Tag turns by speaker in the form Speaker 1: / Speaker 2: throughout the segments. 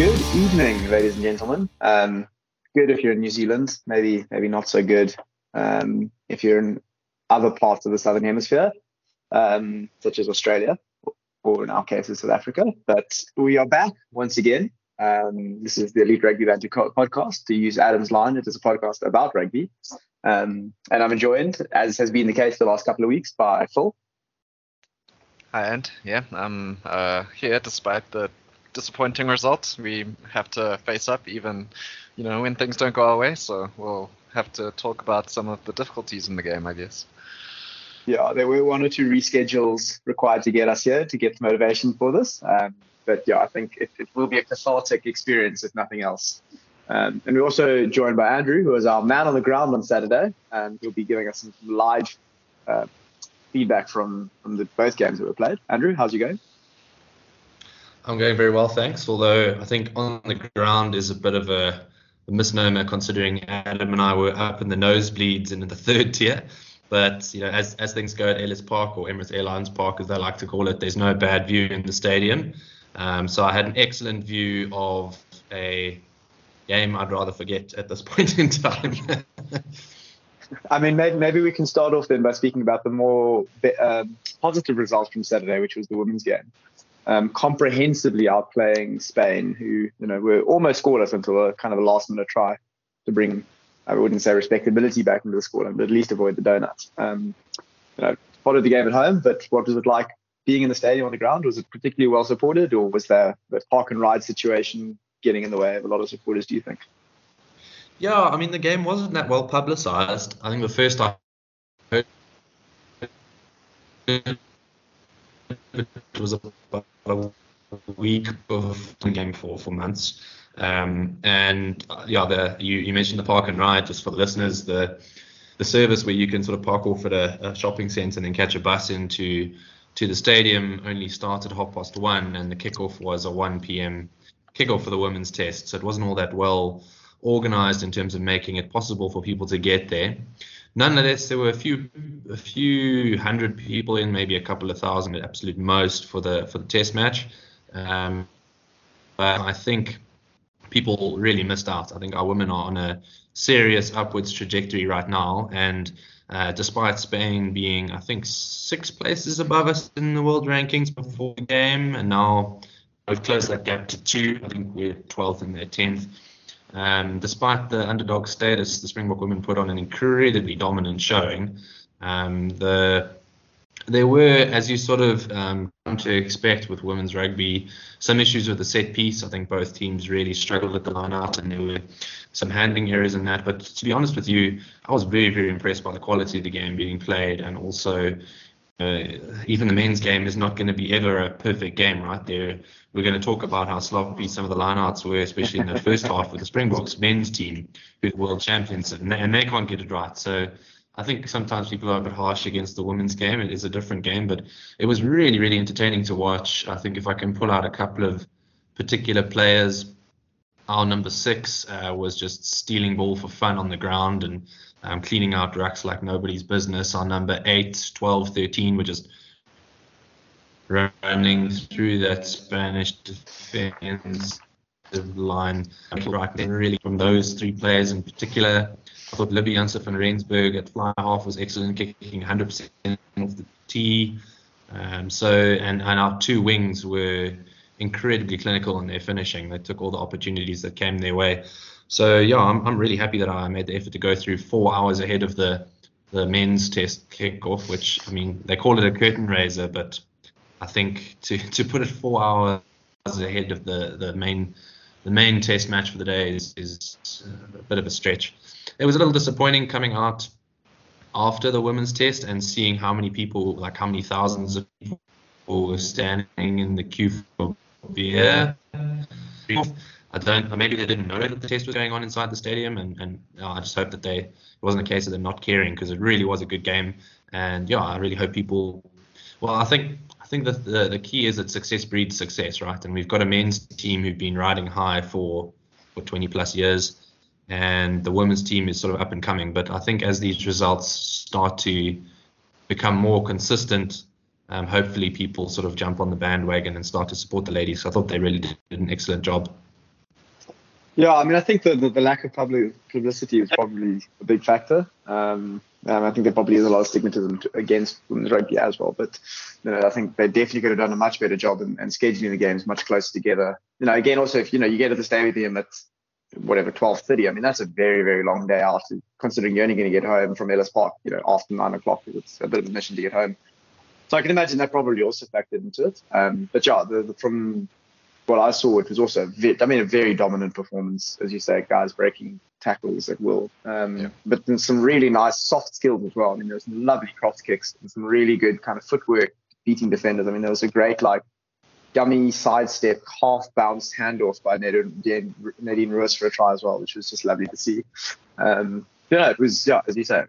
Speaker 1: Good evening, ladies and gentlemen. Um, good if you're in New Zealand, maybe maybe not so good um, if you're in other parts of the southern hemisphere, um, such as Australia, or in our case, South Africa. But we are back once again. Um, this is the Elite Rugby Banter podcast. To use Adam's line, it is a podcast about rugby. Um, and I'm joined, as has been the case the last couple of weeks, by Phil.
Speaker 2: Hi, and yeah, I'm uh, here despite the disappointing results. We have to face up even, you know, when things don't go our way. So we'll have to talk about some of the difficulties in the game, I guess.
Speaker 1: Yeah, there were one or two reschedules required to get us here to get the motivation for this. Um, but yeah, I think it, it, will be a cathartic experience if nothing else. Um, and we're also joined by Andrew, who is our man on the ground on Saturday, and he'll be giving us some live uh, feedback from from the both games that were played. Andrew, how's you going?
Speaker 3: I'm going very well, thanks. Although I think on the ground is a bit of a, a misnomer considering Adam and I were up in the nosebleeds in the third tier. But you know, as as things go at Ellis Park or Emirates Airlines Park, as they like to call it, there's no bad view in the stadium. Um, so I had an excellent view of a game I'd rather forget at this point in time.
Speaker 1: I mean, maybe, maybe we can start off then by speaking about the more um, positive results from Saturday, which was the women's game um, comprehensively outplaying Spain, who you know were almost scoreless until a kind of a last minute try to bring I wouldn't say respectability back into the scoreline, but at least avoid the donuts. Um, you know, followed the game at home, but what was it like being in the stadium on the ground? Was it particularly well supported, or was there the park and ride situation getting in the way of a lot of supporters? Do you think?
Speaker 3: Yeah, I mean the game wasn't that well publicized. I think the first heard it was about a week of game for for months. Um, and uh, yeah, the you, you mentioned the park and ride just for the listeners, the the service where you can sort of park off at a, a shopping centre and then catch a bus into to the stadium only started half past one, and the kickoff was a 1 p.m. kickoff for the women's test. So it wasn't all that well organized in terms of making it possible for people to get there. Nonetheless, there were a few a few hundred people in, maybe a couple of thousand at absolute most for the for the test match. Um, but I think people really missed out. I think our women are on a serious upwards trajectory right now, and uh, despite Spain being, I think, six places above us in the world rankings before the game, and now we've closed that gap to two. I think we're 12th and they're 10th. Um, despite the underdog status, the Springbok women put on an incredibly dominant showing. Um, the there were, as you sort of um, come to expect with women's rugby, some issues with the set piece. I think both teams really struggled at the line out, and there were some handling errors in that. But to be honest with you, I was very, very impressed by the quality of the game being played, and also uh, even the men's game is not going to be ever a perfect game, right? There, we're going to talk about how sloppy some of the lineouts were, especially in the first half with the Springboks men's team, who's world champions, and they, and they can't get it right. So I think sometimes people are a bit harsh against the women's game. It is a different game, but it was really, really entertaining to watch. I think if I can pull out a couple of particular players, our number six uh, was just stealing ball for fun on the ground and um, cleaning out racks like nobody's business. Our number 8, 12, 13 were just running through that Spanish defense line. Really from those three players in particular. I thought Libbie Janse van Rensburg at fly half was excellent, kicking 100% off the tee. Um, so, and, and our two wings were incredibly clinical in their finishing. They took all the opportunities that came their way. So yeah, I'm I'm really happy that I made the effort to go through four hours ahead of the the men's test kickoff, which I mean they call it a curtain raiser, but I think to to put it four hours ahead of the the main the main test match for the day is is a bit of a stretch. It was a little disappointing coming out after the women's test and seeing how many people, like how many thousands of people were standing in the queue for beer. I don't. Maybe they didn't know that the test was going on inside the stadium, and and I just hope that they it wasn't a case of them not caring because it really was a good game, and yeah, I really hope people. Well, I think I think that the the key is that success breeds success, right? And we've got a men's team who've been riding high for for 20 plus years, and the women's team is sort of up and coming. But I think as these results start to become more consistent, um, hopefully people sort of jump on the bandwagon and start to support the ladies. So I thought they really did an excellent job.
Speaker 1: Yeah, I mean, I think the, the, the lack of public publicity is probably a big factor. Um, um, I think there probably is a lot of stigmatism to, against women's rugby as well. But you know, I think they definitely could have done a much better job in, in scheduling the games much closer together. You know, again, also if you know you get to the stadium at whatever 12:30, I mean that's a very very long day out. Considering you're only going to get home from Ellis Park, you know, after nine o'clock, it's a bit of a mission to get home. So I can imagine that probably also factored into it. Um, but yeah, the, the, from what I saw, it was also, I mean, a very dominant performance, as you say, guys breaking tackles at will. Um, yeah. But then some really nice soft skills as well. I mean, there was some lovely cross kicks and some really good kind of footwork beating defenders. I mean, there was a great like dummy sidestep, half bounced handoff by Nadine, Nadine Roos for a try as well, which was just lovely to see. Um, yeah, it was, yeah, as you say,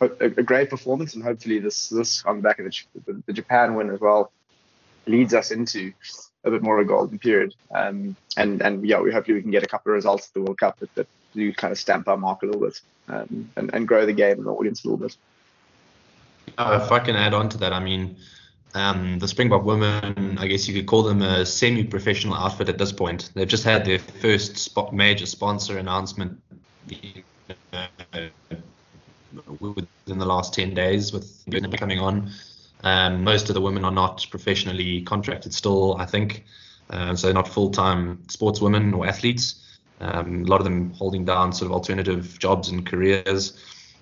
Speaker 1: a, a, great performance, and hopefully this this on the back of the, the, the, Japan win as well leads us into a bit more of a golden period. Um, and and yeah, we hopefully we can get a couple of results at the World Cup that, that do kind of stamp our mark a little bit um, and and grow the game and the audience a little bit.
Speaker 3: Uh, if I can add on to that, I mean. Um, the Springbok women, I guess you could call them a semi-professional outfit at this point. They've just had their first spot, major sponsor announcement within the last 10 days with coming on. Um, most of the women are not professionally contracted still, I think. Uh, so not full-time sportswomen or athletes. Um, a lot of them holding down sort of alternative jobs and careers.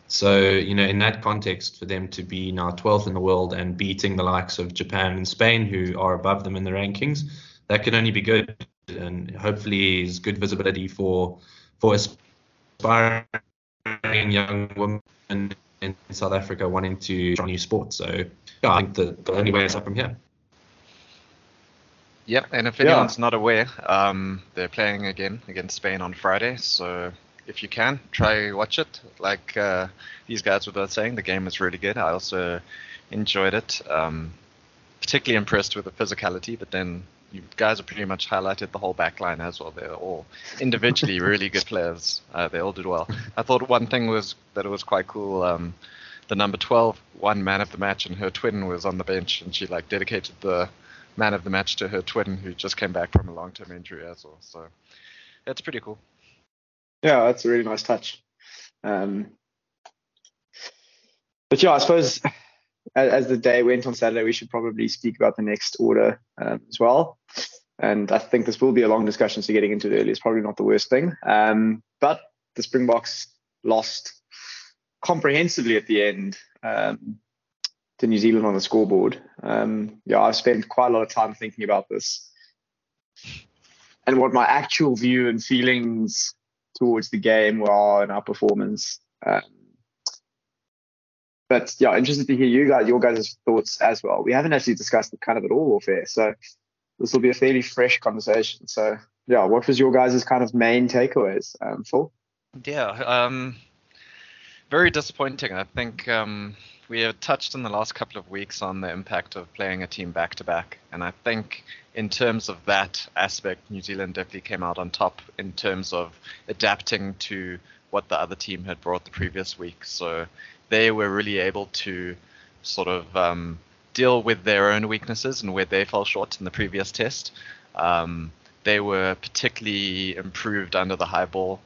Speaker 3: So, you know, in that context, for them to be now 12th in the world and beating the likes of Japan and Spain, who are above them in the rankings, that can only be good. And hopefully is good visibility for for aspiring young women in South Africa wanting to join new sports. So yeah, I think the, the only way is up from here.
Speaker 2: Yep, and if anyone's yeah. not aware, um, they're playing again against Spain on Friday. So if you can, try watch it. Like uh, these guys were both saying, the game was really good. I also enjoyed it. Um, particularly impressed with the physicality, but then you guys have pretty much highlighted the whole back line as well. They're all individually really good players. Uh, they all did well. I thought one thing was that it was quite cool. Um, the number 12 won man of the match, and her twin was on the bench, and she like dedicated the man of the match to her twin, who just came back from a long-term injury as well. So it's pretty cool.
Speaker 1: Yeah, that's a really nice touch. Um, but yeah, I suppose as, the day went on Saturday, we should probably speak about the next order um, as well. And I think this will be a long discussion, so getting into it early is probably not the worst thing. Um, but the Springboks lost comprehensively at the end um, to New Zealand on the scoreboard. Um, yeah, I've spent quite a lot of time thinking about this and what my actual view and feelings towards the game were and our performance. But yeah, interested to hear you guys, your guys' thoughts as well. We haven't actually discussed the kind of at all warfare, so this will be a fairly fresh conversation. So yeah, what was your guys' kind of main takeaways, um, Phil?
Speaker 2: Yeah, um, very disappointing. I think um, we have touched in the last couple of weeks on the impact of playing a team back to back, and I think in terms of that aspect, New Zealand definitely came out on top in terms of adapting to what the other team had brought the previous week. So they were really able to sort of um, deal with their own weaknesses and where they fell short in the previous test. Um, they were particularly improved under the high ball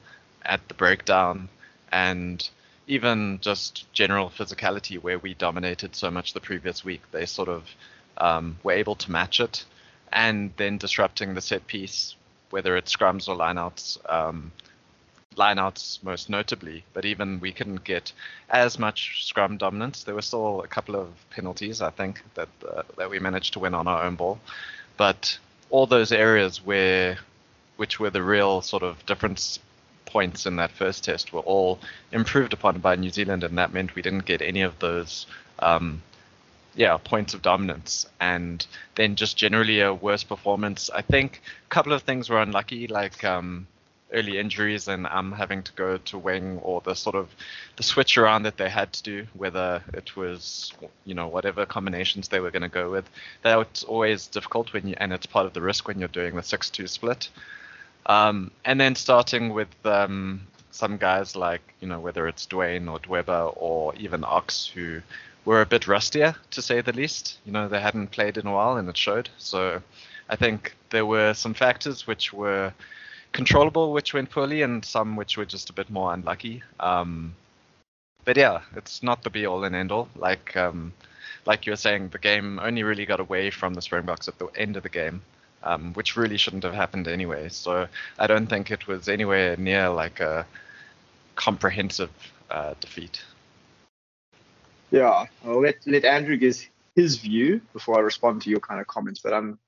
Speaker 2: at the breakdown and even just general physicality where we dominated so much the previous week. They sort of um, were able to match it and then disrupting the set piece, whether it's scrums or lineouts, um, lineouts most notably, but even we couldn't get as much scrum dominance. There were still a couple of penalties, I think, that uh, that we managed to win on our own ball, but all those areas where, which were the real sort of difference points in that first test, were all improved upon by New Zealand, and that meant we didn't get any of those. Um, yeah, points of dominance, and then just generally a worse performance. I think a couple of things were unlucky, like um, early injuries and um having to go to wing or the sort of the switch around that they had to do, whether it was you know whatever combinations they were going to go with. That's always difficult when you and it's part of the risk when you're doing the six-two split. Um, and then starting with um, some guys like you know whether it's Duane or Dweba or even Ox who were a bit rustier to say the least. You know they hadn't played in a while and it showed. So I think there were some factors which were controllable which went poorly and some which were just a bit more unlucky. Um, but yeah, it's not the be all and end all. Like um, like you were saying, the game only really got away from the Springboks at the end of the game, um, which really shouldn't have happened anyway. So I don't think it was anywhere near like a comprehensive uh, defeat.
Speaker 1: Yeah, I'll let let Andrew give his view before I respond to your kind of comments. But I'm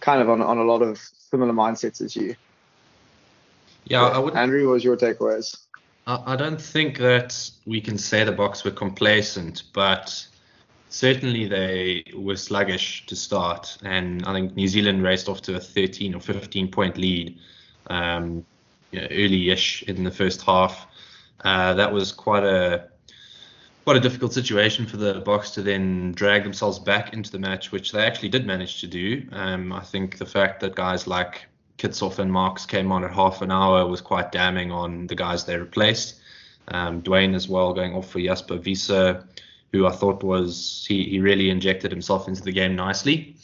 Speaker 1: kind of on on a lot of similar mindsets as you.
Speaker 3: Yeah, I would.
Speaker 1: Andrew, what was your takeaways?
Speaker 3: I, I don't think that we can say the Boks were complacent, but certainly they were sluggish to start, and I think New Zealand raced off to a 13 or 15 point lead um, you know, early-ish in the first half. Uh, that was quite a quite a difficult situation for the Boks to then drag themselves back into the match, which they actually did manage to do. Um, I think the fact that guys like Kitshoff and Marx came on at half an hour was quite damning on the guys they replaced. Um, Duane as well going off for Jasper Wiese, who I thought was he, he really injected himself into the game nicely.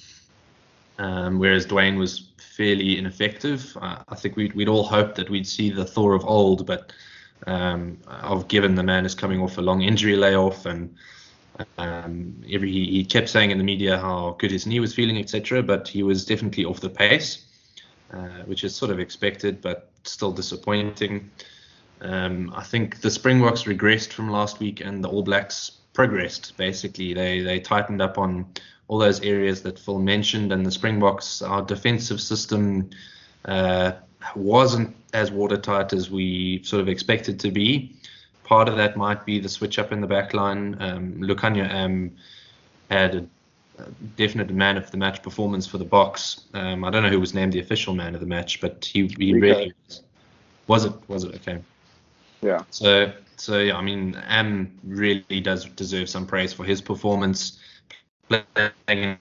Speaker 3: Um, whereas Duane was fairly ineffective. Uh, I think we'd, we'd all hoped that we'd see the Thor of old, but um, I've given the man is coming off a long injury layoff and um, every he kept saying in the media how good his knee was feeling, etc. But he was definitely off the pace, uh, which is sort of expected, but still disappointing. Um, I think the Springboks regressed from last week, and the All Blacks progressed. Basically, they they tightened up on all those areas that Phil mentioned, and the Springboks, our defensive system. Uh, wasn't as watertight as we sort of expected to be. Part of that might be the switch up in the back line. Um, Lukhanyo Am had a, definite man of the match performance for the box. Um, I don't know who was named the official man of the match, but he, he really was. Was it? Was it? Okay.
Speaker 1: Yeah.
Speaker 3: So so yeah, I mean, Am really does deserve some praise for his performance, playing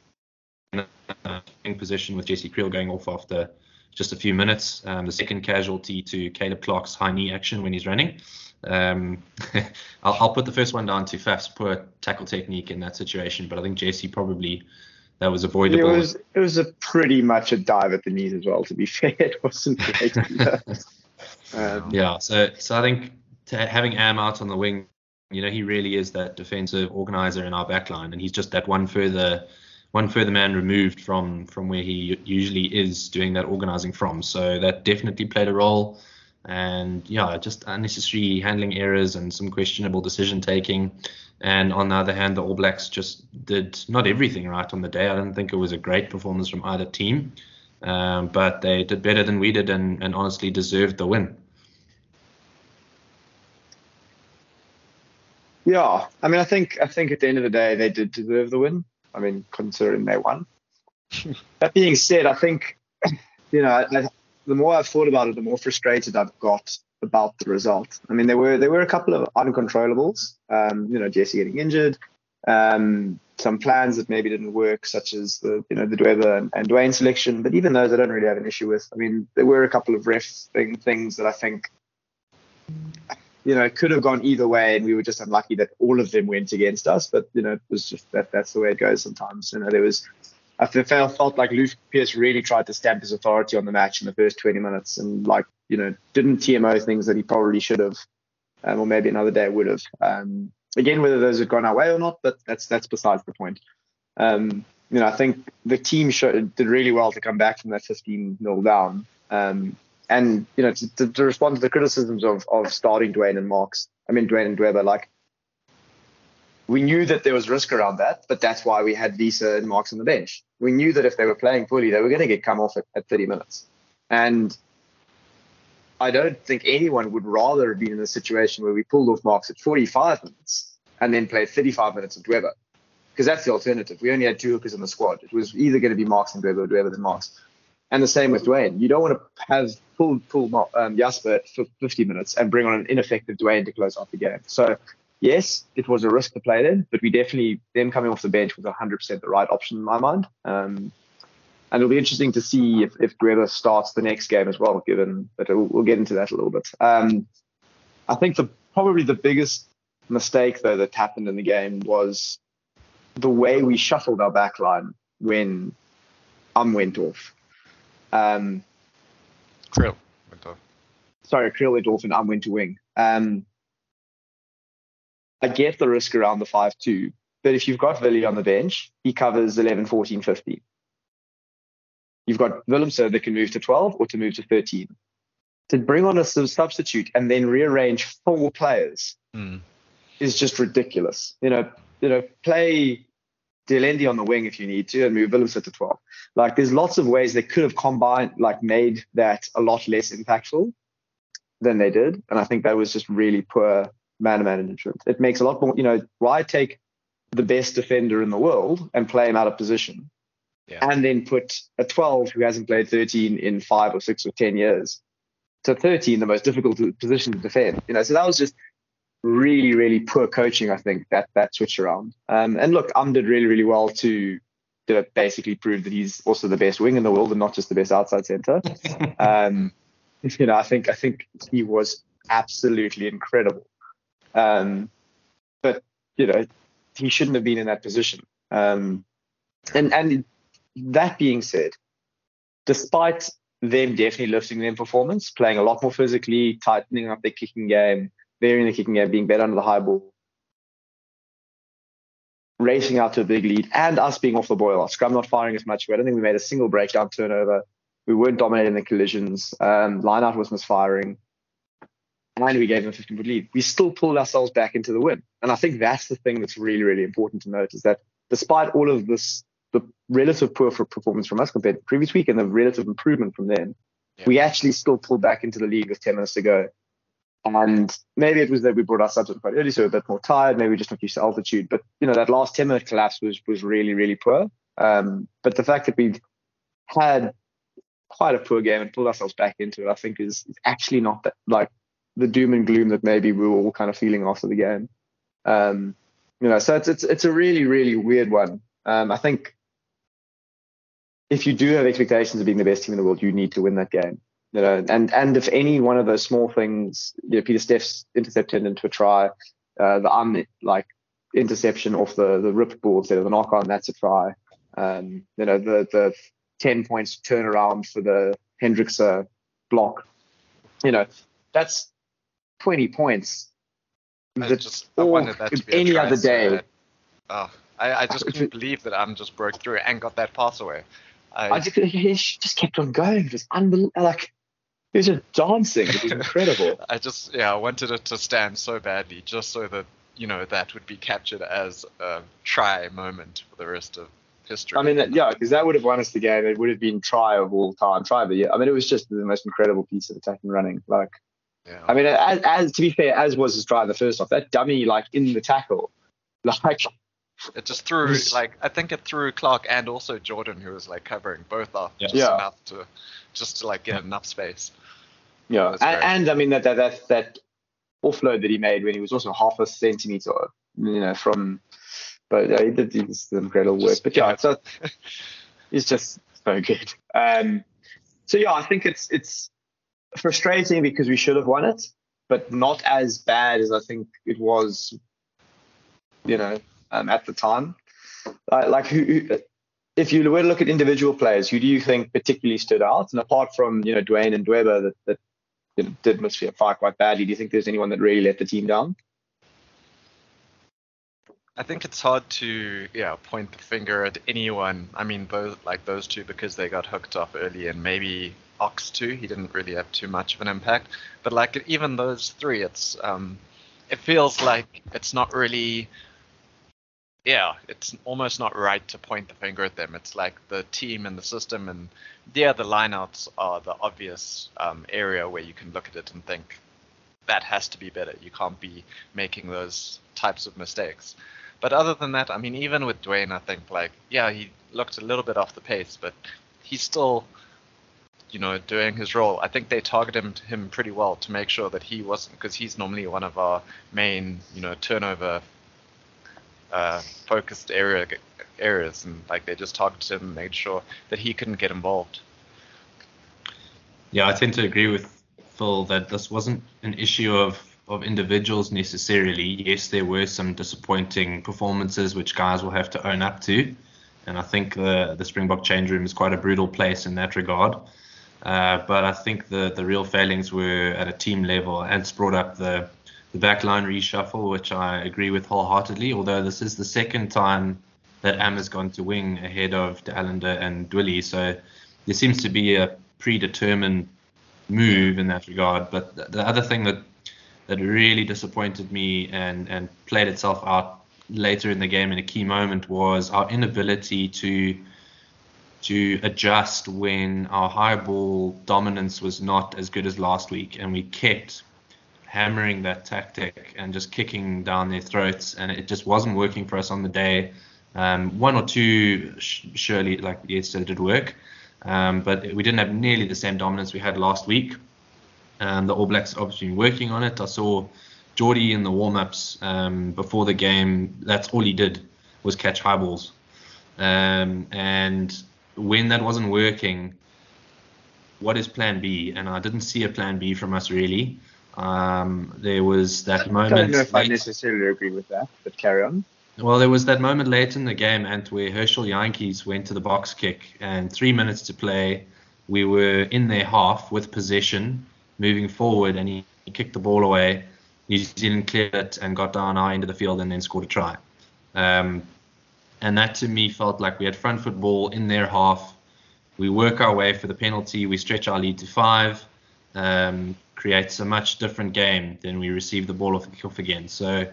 Speaker 3: in a position with Jesse Kriel going off after just a few minutes. Um, the second casualty to Caleb Clarke's high knee action when he's running. Um, I'll, I'll, put the first one down to Faf's poor tackle technique in that situation, but I think JC probably that was avoidable.
Speaker 1: It was it was a pretty much a dive at the knees as well. To be fair, it wasn't great.
Speaker 3: um, yeah, so so I think having Am out on the wing, you know, he really is that defensive organizer in our backline, and he's just that one further one further man removed from from where he usually is doing that organizing from. So that definitely played a role. And yeah, just unnecessary handling errors and some questionable decision taking. And on the other hand, the All Blacks just did not everything right on the day. I don't think it was a great performance from either team, um, but they did better than we did and, and honestly deserved the win.
Speaker 1: Yeah, I mean, I think I think at the end of the day they did deserve the win. I mean, considering they won. that being said, I think, you know, I, the more I've thought about it, the more frustrated I've got about the result. I mean, there were there were a couple of uncontrollables. Um, you know, Jesse getting injured, um, some plans that maybe didn't work, such as the you know the Dweba and, Duane selection. But even those, I don't really have an issue with. I mean, there were a couple of ref thing, things that I think you know, could have gone either way, and we were just unlucky that all of them went against us. But you know, it was just that that's the way it goes sometimes. You know, there was I felt felt like Luke Pearce really tried to stamp his authority on the match in the first 20 minutes, and like you know, didn't TMO things that he probably should have, um, or maybe another day would have. Um, again, whether those had gone our way or not, but that's that's besides the point. Um, you know, I think the team showed, did really well to come back from that 15 0 down. Um, and you know to, to, respond to the criticisms of of starting Duane and Marx, I mean Duane and Dweba, like we knew that there was risk around that, but that's why we had Wiese and Marx on the bench. We knew that if they were playing poorly, they were going to get come off at, at 30 minutes, and I don't think anyone would rather have been in a situation where we pulled off Marx at 45 minutes and then played 35 minutes of Dweba, because that's the alternative. We only had two hookers in the squad. It was either going to be Marx and Dweba or Dweba than Marx. And the same with Duane. You don't want to have pull pull um, Jasper for 50 minutes and bring on an ineffective Duane to close off the game. So yes, it was a risk to play then, but we definitely them coming off the bench was 100% the right option in my mind. Um, and it'll be interesting to see if if Dweba starts the next game as well. Given but we'll, we'll get into that a little bit. Um, I think the probably the biggest mistake though that happened in the game was the way we shuffled our backline when Um went off. Um,
Speaker 2: True. went off.
Speaker 1: Sorry, Kriel went off and I went to wing. Um, I get the risk around the 5 2, but if you've got Willie on the bench, he covers 11, 14, 15. You've got Willemse that can move to 12 or to move to 13. To bring on a substitute and then rearrange four players
Speaker 2: Mm.
Speaker 1: is just ridiculous. You know, you know, play De Allende on the wing if you need to and move Willemse to 12. Like there's lots of ways they could have combined, like made that a lot less impactful than they did. And I think that was just really poor man management. It makes a lot more, you know, why take the best defender in the world and play him out of position
Speaker 2: Yeah.
Speaker 1: and then put a 12 who hasn't played 13 in five or six or 10 years to 13, the most difficult position to defend. You know, so that was just really, really poor coaching, I think, that that switch around. Um, and look, Um did really, really well to to basically prove that he's also the best wing in the world and not just the best outside centre. um, you know, I think I think he was absolutely incredible. Um, but you know, he shouldn't have been in that position. Um, and and that being said, despite them definitely lifting their performance, playing a lot more physically, tightening up their kicking game, varying the kicking game, being better under the high ball, racing out to a big lead, and us being off the boil, our scrum not firing as much. I don't think we made a single breakdown turnover. We weren't dominating the collisions. Um, line out was misfiring. And we gave them a 15 foot lead. We still pulled ourselves back into the win. And I think that's the thing that's really, really important to note is that despite all of this, the relative poor performance from us compared to the previous week and the relative improvement from them,
Speaker 2: Yeah.
Speaker 1: we actually still pulled back into the lead with 10 minutes to go. And maybe it was that we brought our subs in quite early, so we're a bit more tired. Maybe we just not used to altitude. But you know, that last 10 minute collapse was was really, really poor. Um, but the fact that we had quite a poor game and pulled ourselves back into it, I think is, is actually not that like the doom and gloom that maybe we were all kind of feeling after the game. Um, you know, so it's it's it's a really, really weird one. Um, I think if you do have expectations of being the best team in the world, you need to win that game. You know, and and if any one of those small things, you know, Pieter-Steph's intercept turned into a try, uh, the un like interception off the the rip ball instead of the knock on, that's a try. Um, you know, the the ten points turnaround for the Hendrikse uh, block. You know, that's twenty points.
Speaker 2: I
Speaker 1: That's
Speaker 2: just I wanted that to be
Speaker 1: any other day.
Speaker 2: Oh, I, I just couldn't believe that I'm just broke through and got that pass away. I,
Speaker 1: I just, he just kept on going. It was unbelievable. Like he was just dancing. It was incredible.
Speaker 2: I just yeah, I wanted it to stand so badly, just so that you know that would be captured as a try moment for the rest of history.
Speaker 1: I mean, that- yeah, because that would have won us the game. It would have been try of all time, try of the year. I mean, it was just the most incredible piece of attacking running. Like,
Speaker 2: yeah.
Speaker 1: I mean, as, as to be fair, as was his try in the first off, that dummy like in the tackle, like
Speaker 2: it just threw
Speaker 1: was-
Speaker 2: like I think it threw Clarke and also Jordan, who was like covering both off
Speaker 3: Yeah.
Speaker 2: just
Speaker 1: Yeah.
Speaker 2: enough to just to like get enough space.
Speaker 1: yeah, and, and I mean that that that that offload that he made when he was also half a centimeter, you know, from. But yeah, he did he did some incredible work.
Speaker 2: Just-
Speaker 1: But yeah,
Speaker 2: yeah.
Speaker 1: so he's just so good. Um, so yeah, I think it's it's frustrating because we should have won it, but not as bad as I think it was, you know, um, at the time. Uh, like who, who, if you were to look at individual players, who do you think particularly stood out? And apart from you know Duane and Dweba that that you know, did fire quite badly, do you think there's anyone that really let the team down?
Speaker 2: I think it's hard to yeah point the finger at anyone. I mean, both like those two because they got hooked up early, and maybe Ox too. He didn't really have too much of an impact. But like even those three, it's um, it feels like it's not really. Yeah, it's almost not right to point the finger at them. It's like the team and the system, and yeah, the lineouts are the obvious um, area where you can look at it and think that has to be better. You can't be making those types of mistakes. But other than that, I mean, even with Duane, I think like yeah, he looked a little bit off the pace, but he's still, you know, doing his role. I think they targeted him, pretty well to make sure that he wasn't, because he's normally one of our main, you know, turnover uh, focused area areas, and like they just targeted him, and made sure that he couldn't get involved.
Speaker 3: Yeah, I tend to agree with Phil that this wasn't an issue of, of individuals necessarily. Yes, there were some disappointing performances which guys will have to own up to. And I think the, the Springbok change room is quite a brutal place in that regard. Uh, but I think the, the real failings were at a team level. Ants brought up the, the backline reshuffle, which I agree with wholeheartedly, although this is the second time that Am has gone to wing ahead of De Allende and Dwillie. So there seems to be a predetermined move in that regard. But the, the other thing that that really disappointed me and, and played itself out later in the game in a key moment was our inability to to adjust when our high ball dominance was not as good as last week, and we kept hammering that tactic and just kicking down their throats, and it just wasn't working for us on the day. Um, one or two sh- surely, like yesterday, did work, um, but we didn't have nearly the same dominance we had last week. Um, the All Blacks obviously been working on it. I saw Jordie in the warm-ups um, before the game. That's all he did was catch high balls, um, and when that wasn't working, what is plan B? And I didn't see a plan B from us really. Um, there was that moment.
Speaker 1: I don't know if late, I necessarily agree with that, but carry on.
Speaker 3: Well, there was that moment late in the game, and where Herschel Jantjies went to the box kick, and three minutes to play, we were in their half with possession, moving forward, and he, he kicked the ball away. New Zealand cleared it and got down high into the field and then scored a try. Um, and that to me felt like we had front foot ball in their half. We work our way for the penalty. We stretch our lead to five. Um, creates a much different game than we receive the ball off the kickoff again. So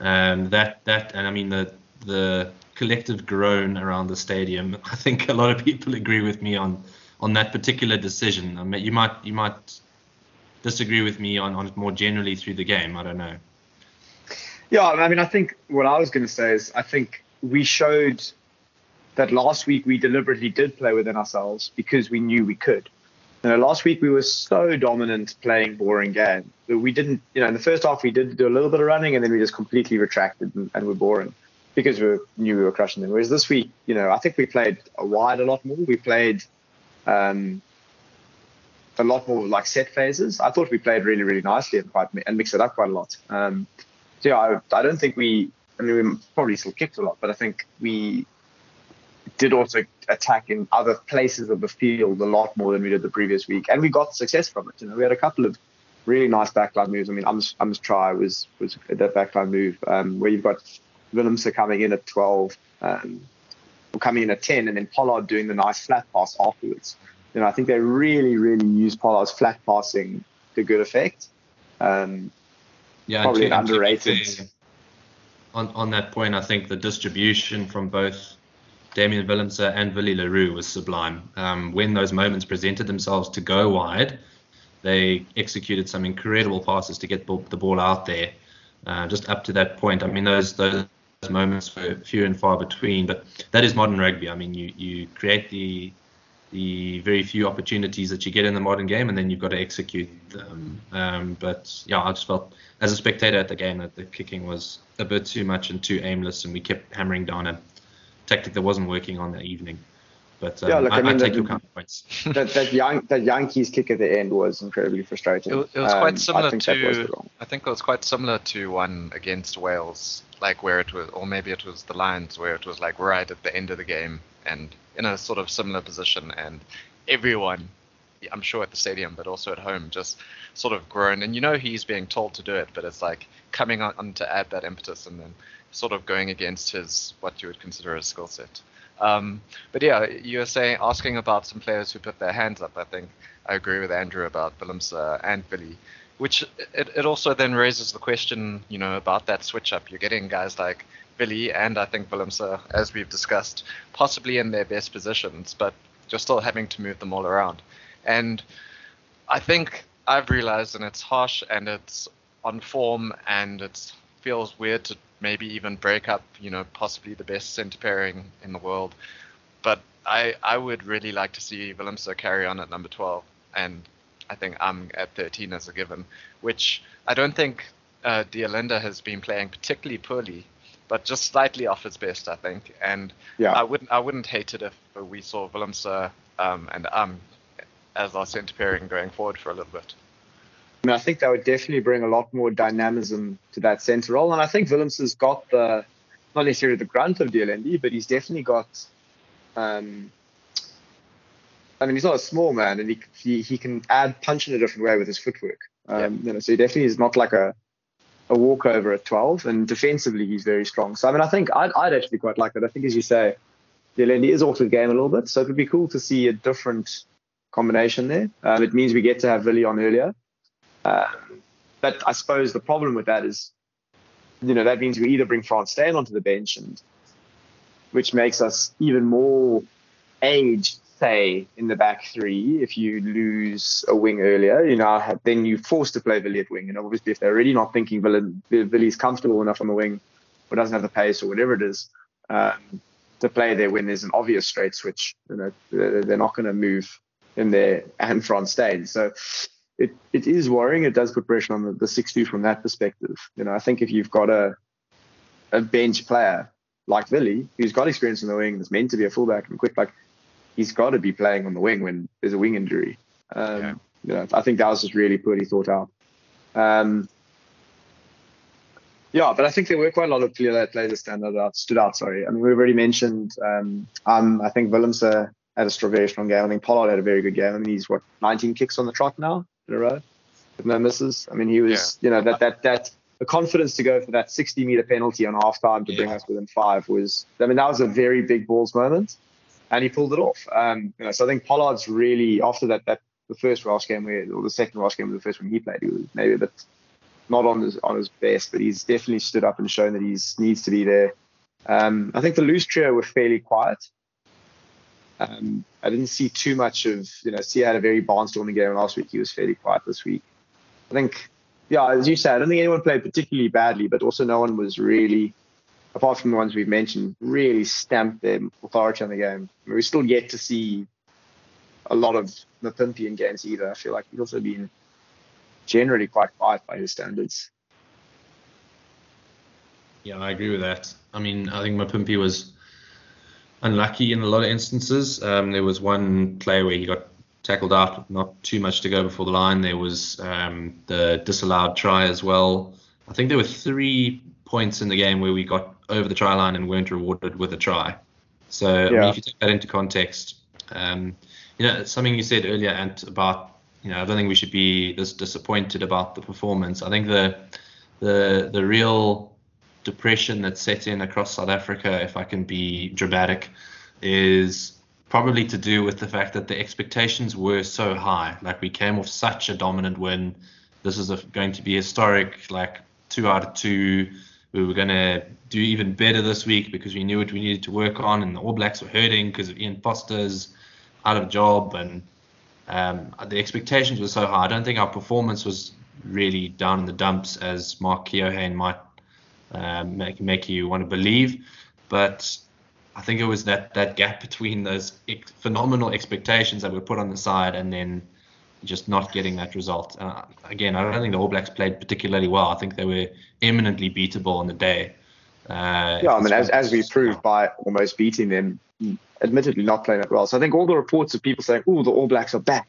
Speaker 3: um, that that and I mean the the collective groan around the stadium. I think a lot of people agree with me on on that particular decision. I mean, you might you might disagree with me on on it more generally through the game. I don't know.
Speaker 1: Yeah, I mean, I think what I was going to say is I think we showed that last week we deliberately did play within ourselves because we knew we could. You know, last week we were so dominant playing boring game that we didn't, you know, in the first half we did do a little bit of running and then we just completely retracted and, and were boring because we knew we were crushing them. Whereas this week, you know, I think we played a wide a lot more. We played um, a lot more like set phases. I thought we played really, really nicely and quite and mixed it up quite a lot. Um, so yeah, I, I don't think we I mean, we probably still kicked a lot, but I think we did also attack in other places of the field a lot more than we did the previous week, and we got success from it. You know, we had a couple of really nice backline moves. I mean, Am's, try was was that backline move um, where you've got Willemse coming in at 12, um, coming in at 10, and then Pollard doing the nice flat pass afterwards. You know, I think they really, really used Pollard's flat passing to good effect. Um, yeah, probably an underrated
Speaker 3: on, on that point, I think the distribution from both Damian Willemse and Willie le Roux was sublime. Um, when those moments presented themselves to go wide, they executed some incredible passes to get the ball out there. Uh, just up to that point, I mean, those those moments were few and far between. But that is modern rugby. I mean, you you create the the very few opportunities that you get in the modern game, and then you've got to execute them. Um, but yeah, I just felt as a spectator at the game that the kicking was a bit too much and too aimless, and we kept hammering down a tactic that wasn't working on that evening. But um, yeah, look, I, I, mean, I take the, your points.
Speaker 1: that that, young, that Jantjies kick at the end was incredibly frustrating.
Speaker 2: It, it was quite um, similar I to. I think it was quite similar to one against Wales, like where it was, or maybe it was the Lions, where it was like right at the end of the game and in a sort of similar position, and everyone I'm sure at the stadium, but also at home, just sort of grown. And you know he's being told to do it, but it's like coming on to add that impetus and then sort of going against his what you would consider a skill set. Um, but yeah, you were saying asking about some players who put their hands up. I think I agree with Andrew about Willemse and Billy, which it, it also then raises the question, you know, about that switch up. You're getting guys like Billy and I think Willemse, as we've discussed, possibly in their best positions, but you're still having to move them all around. And I think I've realized, and it's harsh and it's on form and it feels weird to maybe even break up, you know, possibly the best center pairing in the world. But I, I would really like to see Willemse carry on at number 12. And I think I'm at 13 as a given, which I don't think uh, has been playing particularly poorly, but just slightly off his best, I think. And yeah. I wouldn't I wouldn't hate it if we saw Willemse um, and um as our centre pairing going forward for a little bit.
Speaker 1: I mean, I think that would definitely bring a lot more dynamism to that centre role, and I think Willems has got the not necessarily the grunt of Allende, but he's definitely got um, I mean, he's not a small man, and he he, he can add punch in a different way with his footwork. Um, You know, so he definitely is not like a a walkover at 12, and defensively he's very strong. So I mean, I think I'd, I'd actually quite like that. I think, as you say, De Allende is off the game a little bit, so it would be cool to see a different combination there. Um, it means we get to have Willie on earlier. Um, but I suppose the problem with that is, you know, that means we either bring Frans Steyn onto the bench, and which makes us even more aged say in the back three if you lose a wing earlier. You know, then you're forced to play Villy at wing. And obviously, if they're already not thinking Villy's comfortable enough on the wing or doesn't have the pace or whatever it is um, to play there when there's an obvious straight switch, you know, they're not going to move in there and front Steyn. So it, it is worrying. It does put pressure on the, the 6-2 from that perspective. You know, I think if you've got a a bench player like Villy, who's got experience in the wing, that's meant to be a fullback and quick, like he's got to be playing on the wing when there's a wing injury. Um, yeah. You know, I think that was just really poorly thought out. Um, yeah, but I think there were quite a lot of players that stand out, stood out. Sorry, I mean we've already mentioned. Um, um, I think Willemse had a very strong game. I think Pollard had a very good game. I mean he's what 19 kicks on the trot now in a row with no misses. I mean he was, yeah. you know, that that that the confidence to go for that 60 meter penalty on half time to yeah. bring us within five was. I mean that was a very big balls moment and he pulled it off. Um, you know, so I think Pollard's really after that that the first Welsh game where or the second Welsh game was the first one he played, he was maybe a bit not on his on his best, but he's definitely stood up and shown that he needs to be there. Um, I think the loose trio were fairly quiet. Um, I didn't see too much of you know. See, had a very barnstorming game last week. He was fairly quiet this week. I think, yeah, as you said, I don't think anyone played particularly badly, but also no one was really apart from the ones we've mentioned, really stamped their authority on the game. We're still yet to see a lot of Mapimpi games either. I feel like he's also been generally quite quiet by his standards.
Speaker 3: Yeah, I agree with that. I mean, I think Mapimpi was unlucky in a lot of instances. Um, there was one play where he got tackled out, not too much to go before the line. There was um, the disallowed try as well. I think there were three points in the game where we got over the try line and weren't rewarded with a try. So yeah. I mean, if you take that into context, um, you know, something you said earlier, Ant, about you know, I don't think we should be this disappointed about the performance. I think the the the real depression that set in across South Africa, if I can be dramatic, is probably to do with the fact that the expectations were so high. Like we came off such a dominant win. This is a, going to be historic, like two out of two we were going to do even better this week because we knew what we needed to work on, and the All Blacks were hurting because of Ian Foster's out of job, and um, the expectations were so high. I don't think our performance was really down in the dumps as Mark Keohane might uh, make make you want to believe, but I think it was that that gap between those ex- phenomenal expectations that were put on the side and then just not getting that result. Uh, again, I don't think the All Blacks played particularly well. I think they were eminently beatable on the day.
Speaker 1: Uh, yeah, I mean, as, as we proved by almost beating them, admittedly not playing that well. So I think all the reports of people saying, "Oh, the All Blacks are back,"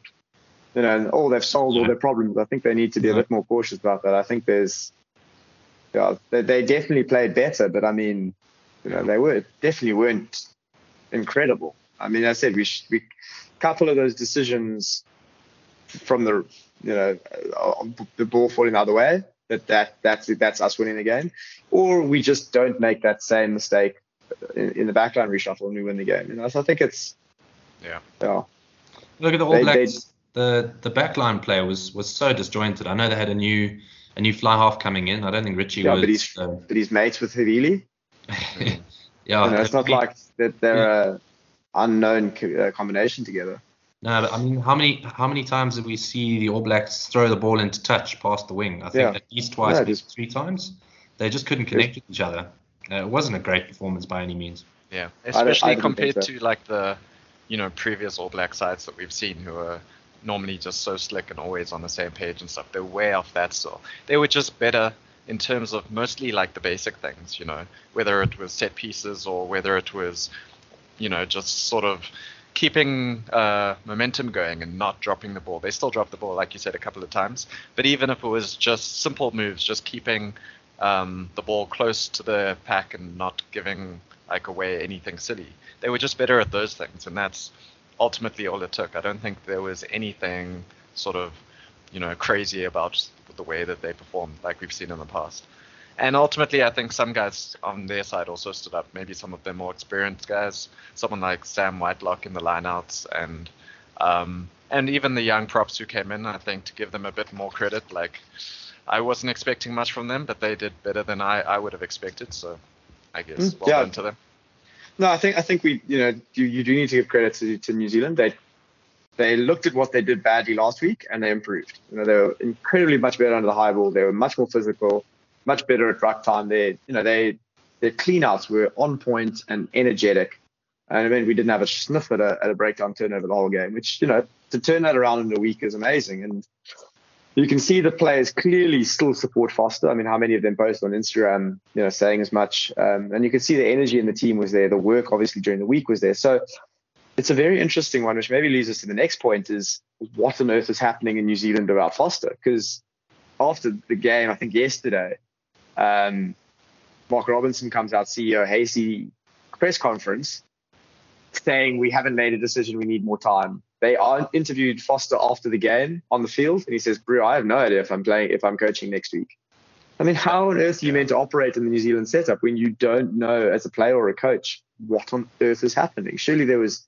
Speaker 1: you know, and oh, they've solved all their problems. I think they need to be a bit more cautious about that. I think there's, yeah, they, they definitely played better, but I mean, you know, they were definitely weren't incredible. I mean, I said we we a couple of those decisions from the you know uh, the ball falling the other way that that that's that's us winning the game, or we just don't make that same mistake in, in the backline reshuffle and we win the game. You know, so I think it's
Speaker 2: yeah.
Speaker 1: Yeah.
Speaker 3: Look at the All they, Blacks. They, the the backline player was was so disjointed. I know they had a new a new fly half coming in. I don't think Richie
Speaker 1: yeah,
Speaker 3: was.
Speaker 1: but he's uh, but he's mates with Havili.
Speaker 3: yeah, you
Speaker 1: know, it's not like that they're yeah. a unknown co- uh, combination together.
Speaker 3: No, but I mean, how many how many times did we see the All Blacks throw the ball into touch past the wing? I think yeah. at least twice, yeah, just, three times. They just couldn't connect with each other. Uh, it wasn't a great performance by any means.
Speaker 2: Yeah, especially I compared so. to like the, you know, previous All Black sides that we've seen who are normally just so slick and always on the same page and stuff. They're way off that still. They were just better in terms of mostly like the basic things, you know, whether it was set pieces or whether it was, you know, just sort of keeping uh, momentum going and not dropping the ball. They still dropped the ball, like you said, a couple of times. But even if it was just simple moves, just keeping um, the ball close to the pack and not giving like away anything silly, they were just better at those things. And that's ultimately all it took. I don't think there was anything sort of, you know, crazy about the way that they performed like we've seen in the past. And ultimately, I think some guys on their side also stood up. Maybe some of the more experienced guys, someone like Sam Whitelock in the lineouts, and um, and even the young props who came in. I think to give them a bit more credit, like I wasn't expecting much from them, but they did better than I, I would have expected. So I guess mm, well yeah. done to them.
Speaker 1: No, I think I think we you know you, you do need to give credit to, to New Zealand. They they looked at what they did badly last week and they improved. You know they were incredibly much better under the high ball. They were much more physical, much better at ruck time. They you know they their cleanouts were on point and energetic. And I mean, we didn't have a sniff at a, at a breakdown turnover the whole game, which, you know, to turn that around in a week is amazing. And you can see the players clearly still support Foster. I mean, how many of them posted on Instagram, you know, saying as much. Um, and you can see the energy in the team was there. The work, obviously, during the week was there. So it's a very interesting one, which maybe leads us to the next point is what on earth is happening in New Zealand about Foster? Because after the game, I think yesterday, um, Mark Robinson comes out, CEO Hasey press conference, saying we haven't made a decision, we need more time. They interviewed Foster after the game on the field, and he says, "Bro, I have no idea if I'm playing, if I'm coaching next week." I mean, how on earth are you meant to operate in the New Zealand setup when you don't know, as a player or a coach, what on earth is happening? Surely there was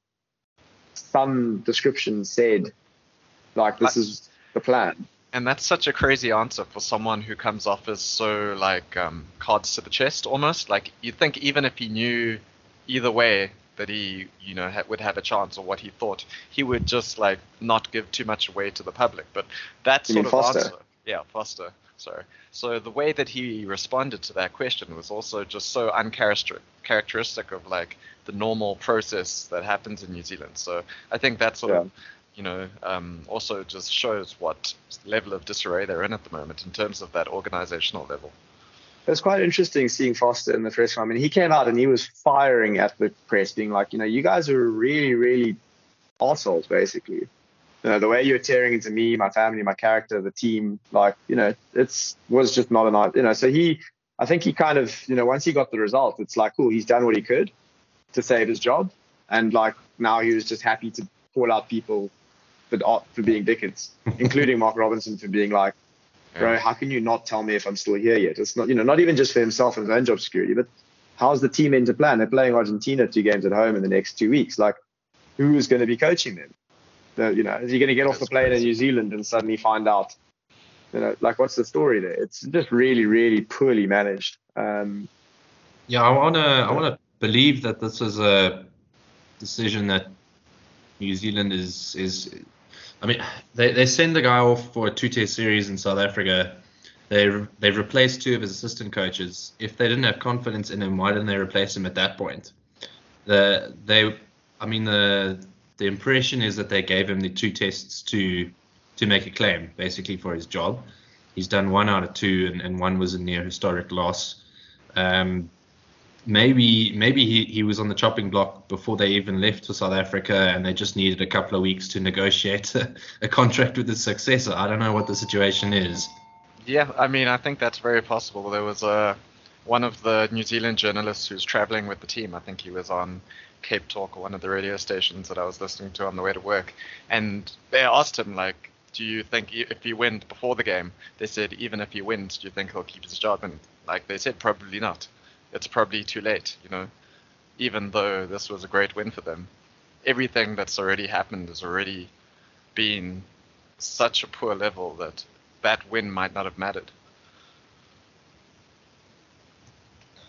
Speaker 1: some description said, like this is the plan.
Speaker 2: And that's such a crazy answer for someone who comes off as so like um, cards to the chest almost. Like you'd think even if he knew either way that he you know ha- would have a chance or what he thought, he would just like not give too much away to the public. But that sort of Foster? answer, yeah, Foster. Sorry. So the way that he responded to that question was also just so uncharacteristic of like the normal process that happens in New Zealand. So I think that sort yeah. of you know, um, also just shows what level of disarray they're in at the moment in terms of that organizational level.
Speaker 1: It's quite interesting seeing Foster in the press. I mean, he came out and he was firing at the press, being like, you know, you guys are really, really assholes, basically. You know, the way you're tearing into me, my family, my character, the team, like, you know, it's was just not enough. You know, so he, I think he kind of, you know, once he got the result, it's like, cool, he's done what he could to save his job, and like now he was just happy to call out people for for being dickheads, including Mark Robinson for being like, bro, how can you not tell me if I'm still here yet? It's not, you know, not even just for himself and his own job security, but how's the team into plan? They're playing Argentina two games at home in the next two weeks. Like, who is going to be coaching them? The, you know, is he going to get off the plane crazy. in New Zealand and suddenly find out? You know, like what's the story there? It's just really, really poorly managed. Um,
Speaker 3: yeah, I wanna, I wanna believe that this is a decision that New Zealand is is I mean, they, they send the guy off for a two-test series in South Africa. They they've replaced two of his assistant coaches. If they didn't have confidence in him, why didn't they replace him at that point? The they, I mean the the impression is that they gave him the two tests to to make a claim, basically for his job. He's done one out of two, and, and one was a near historic loss. Um, maybe maybe he, he was on the chopping block before they even left for South Africa and they just needed a couple of weeks to negotiate a, a, contract with his successor. I don't know what the situation is.
Speaker 2: Yeah, I mean, I think that's very possible. There was a uh, one of the New Zealand journalists who's traveling with the team. I think he was on Cape Talk or one of the radio stations that I was listening to on the way to work, and they asked him like, "Do you think if he wins before the game?" They said, "Even if he wins, do you think he'll keep his job?" And like they said, probably not it's probably too late, you know. Even though this was a great win for them, everything that's already happened has already been such a poor level that that win might not have mattered.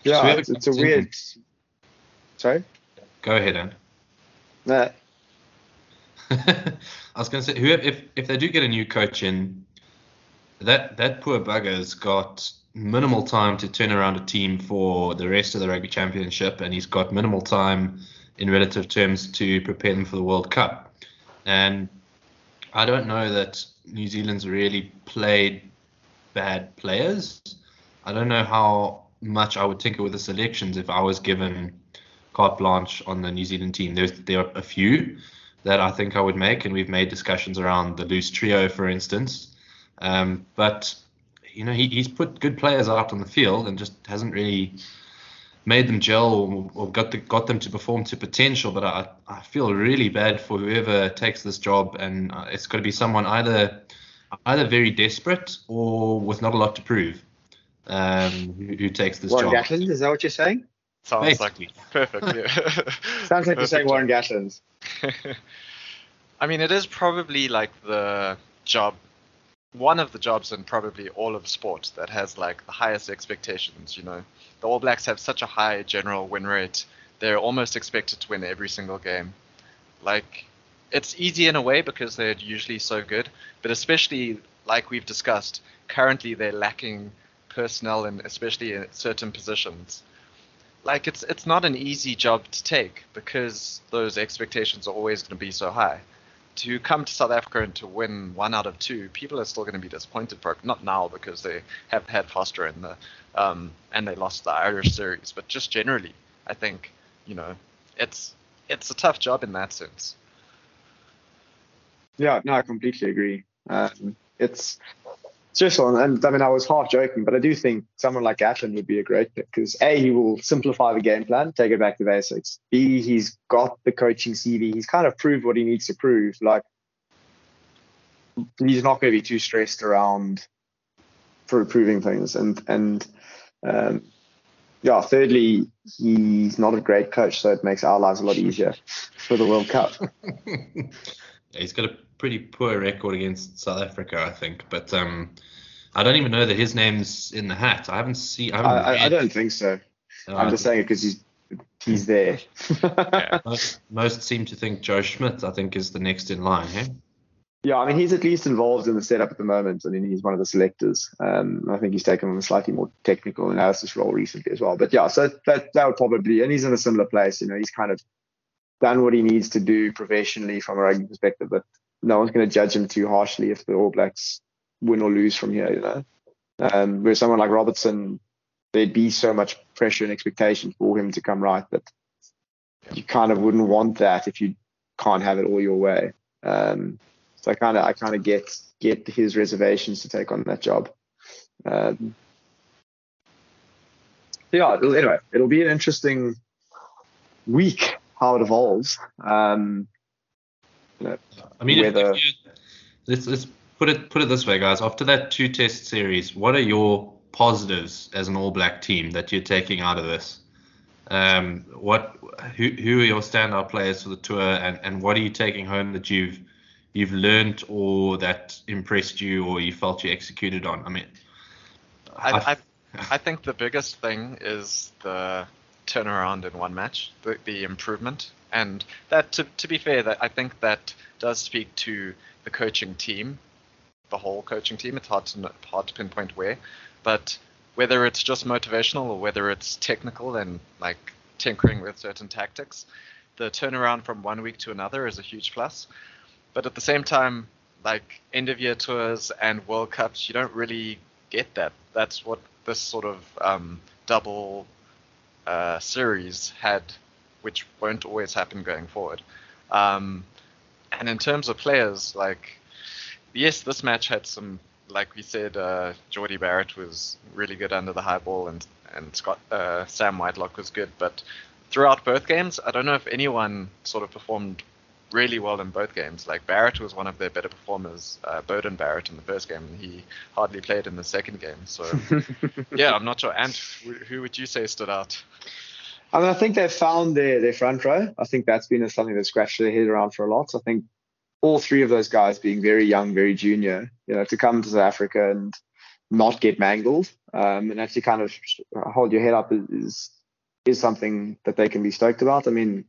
Speaker 1: Yeah, so it's, it's a weird. Sorry.
Speaker 3: Go ahead, Anne.
Speaker 1: Nah.
Speaker 3: I was going to say, whoever, if if they do get a new coach in, that that poor bugger's got minimal time to turn around a team for the rest of the rugby championship, and he's got minimal time in relative terms to prepare them for the World Cup. And I don't know that New Zealand's really played bad players. I don't know how much I would tinker with the selections if I was given carte blanche on the New Zealand team. There's there are a few that I think I would make, and we've made discussions around the loose trio, for instance. Um, but you know, he, he's put good players out on the field and just hasn't really made them gel or, or got the, got them to perform to potential. But I I feel really bad for whoever takes this job, and uh, it's got to be someone either either very desperate or with not a lot to prove um, who, who takes this
Speaker 1: Warren
Speaker 3: job.
Speaker 1: Gatland, is that what you're saying?
Speaker 2: Sounds
Speaker 3: Basically.
Speaker 2: like perfect. Yeah.
Speaker 1: Sounds like you're saying
Speaker 2: Perfect
Speaker 1: Warren Gatland.
Speaker 2: I mean, it is probably like the job, one of the jobs in probably all of sport that has like the highest expectations. You know, the All Blacks have such a high general win rate; they're almost expected to win every single game. Like, it's easy in a way because they're usually so good, but especially like we've discussed, currently they're lacking personnel and especially in certain positions like it's it's not an easy job to take because those expectations are always going to be so high. To come to South Africa and to win one out of two, people are still going to be disappointed. For it. not now because they have had Foster in the um, and they lost the Irish series, but just generally, I think you know it's it's a tough job in that sense.
Speaker 1: Yeah, no, I completely agree. Um, it's it's just on, and I mean, I was half joking, but I do think someone like Gatland would be a great pick because A, he will simplify the game plan, take it back to basics. B, he's got the coaching CV. He's kind of proved what he needs to prove. Like, he's not going to be too stressed around for proving things. And, and, um, yeah, thirdly, he's not a great coach, so it makes our lives a lot easier for the World Cup.
Speaker 3: He's got a pretty poor record against South Africa, I think. But um, I don't even know that his name's in the hat. I haven't seen. I, haven't
Speaker 1: I, I, I don't think so. I'm just saying it because he's he's there.
Speaker 2: Yeah.
Speaker 3: most, most seem to think Joe Schmidt. I think is the next in line.
Speaker 1: Yeah, I mean, he's at least involved in the setup at the moment. I mean, he's one of the selectors. Um, I think he's taken on a slightly more technical analysis role recently as well. But yeah, so that that would probably, and he's in a similar place. You know, he's kind of done what he needs to do professionally from a rugby perspective, but no one's going to judge him too harshly if the All Blacks win or lose from here. You know, um, whereas someone like Robertson, there'd be so much pressure and expectation for him to come right that you kind of wouldn't want that if you can't have it all your way. Um, so I kind of I kind of get get his reservations to take on that job. Um, yeah. Anyway, it'll be an interesting week how it evolves. Um, you know,
Speaker 3: I mean, if,
Speaker 1: Whether-
Speaker 3: if you, let's let's put it put it this way, guys. After that two test series, what are your positives as an All Black team that you're taking out of this? Um, what who who are your standout players for the tour, and, and what are you taking home that you've you've learned or that impressed you or you felt you executed on? I mean,
Speaker 2: I, I, I think the biggest thing is the turnaround in one match, the, the improvement, and that to, to be fair, that I think that does speak to the coaching team, the whole coaching team. It's hard to hard to pinpoint where, but whether it's just motivational or whether it's technical and like tinkering with certain tactics, the turnaround from one week to another is a huge plus. But at the same time, like end of year tours and World Cups, you don't really get that. That's what this sort of um, double uh, series had, which won't always happen going forward. Um, and in terms of players, like yes, this match had some, like we said, uh, Jordie Barrett was really good under the high ball, and and Scott uh, Sam Whitelock was good, but throughout both games, I don't know if anyone sort of performed really well in both games. Like Barrett was one of their better performers, uh, Beauden Barrett in the first game, and he hardly played in the second game. So yeah, I'm not sure. And who, who would you say stood out?
Speaker 1: I mean, I think they've found their, their front row. I think that's been something they've scratched their head around for a lot. So I think all three of those guys being very young, very junior, you know, to come to South Africa and not get mangled um, and actually kind of hold your head up is, is something that they can be stoked about. I mean,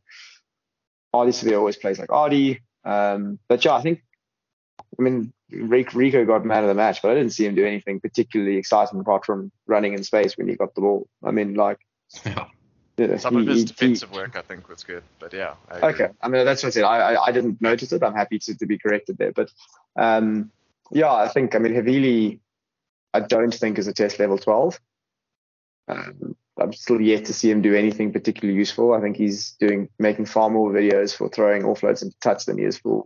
Speaker 1: obviously they always plays like Ardie, um, but yeah, I think, I mean, Rieko got man of the match, but I didn't see him do anything particularly exciting apart from running in space when he got the ball. I mean, like,
Speaker 3: yeah.
Speaker 2: Some
Speaker 1: he-
Speaker 2: of his
Speaker 1: he- he-
Speaker 2: defensive work, I think, was good. But yeah, I.
Speaker 1: Okay, I mean that's what I said. I, I I didn't notice it. I'm happy to, to be corrected there, but um, yeah, I think I mean Havili, I don't think is a test level 12. Um, I'm still yet to see him do anything particularly useful. I think he's doing making far more videos for throwing offloads into touch than he is for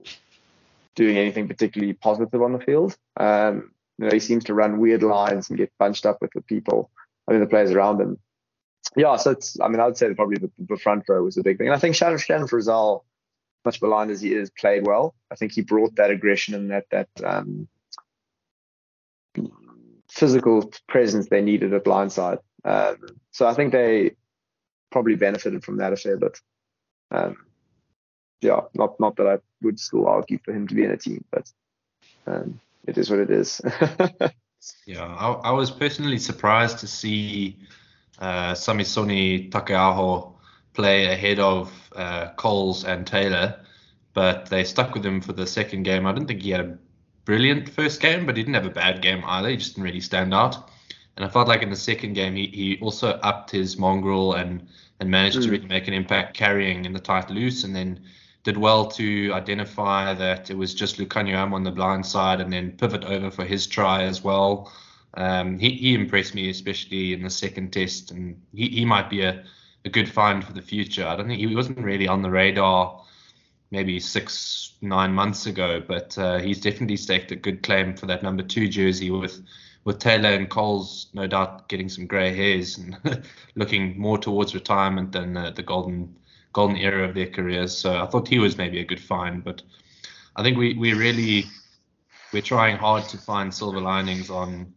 Speaker 1: doing anything particularly positive on the field. Um, you know, he seems to run weird lines and get bunched up with the people, I mean the players around him. Yeah, so it's. I mean, I'd say probably the, the front row was the big thing, and I think Shannon Shannon Frizzell, much maligned as he is, played well. I think he brought that aggression and that that um, physical presence they needed at blindside. Um, so I think they probably benefited from that a fair bit. Um, yeah, not not that I would still argue for him to be in a team, but um, it is what it is.
Speaker 3: yeah, I, I, was personally surprised to see uh, Samisoni Taukei'aho play ahead of uh, Coles and Taylor, but they stuck with him for the second game. I didn't think he had a brilliant first game, but he didn't have a bad game either. He just didn't really stand out. And I felt like in the second game, he, he also upped his mongrel and, and managed mm. to really make an impact carrying in the tight loose and then did well to identify that it was just Lukhanyo on the blind side and then pivot over for his try as well. Um, he, he impressed me, especially in the second test, and he, he might be a, a good find for the future. I don't think he wasn't really on the radar maybe six, nine months ago, but uh, he's definitely staked a good claim for that number two jersey with with Taylor and Coles no doubt getting some grey hairs and looking more towards retirement than uh, the golden golden era of their careers. So I thought he was maybe a good find, but I think we we really we're trying hard to find silver linings on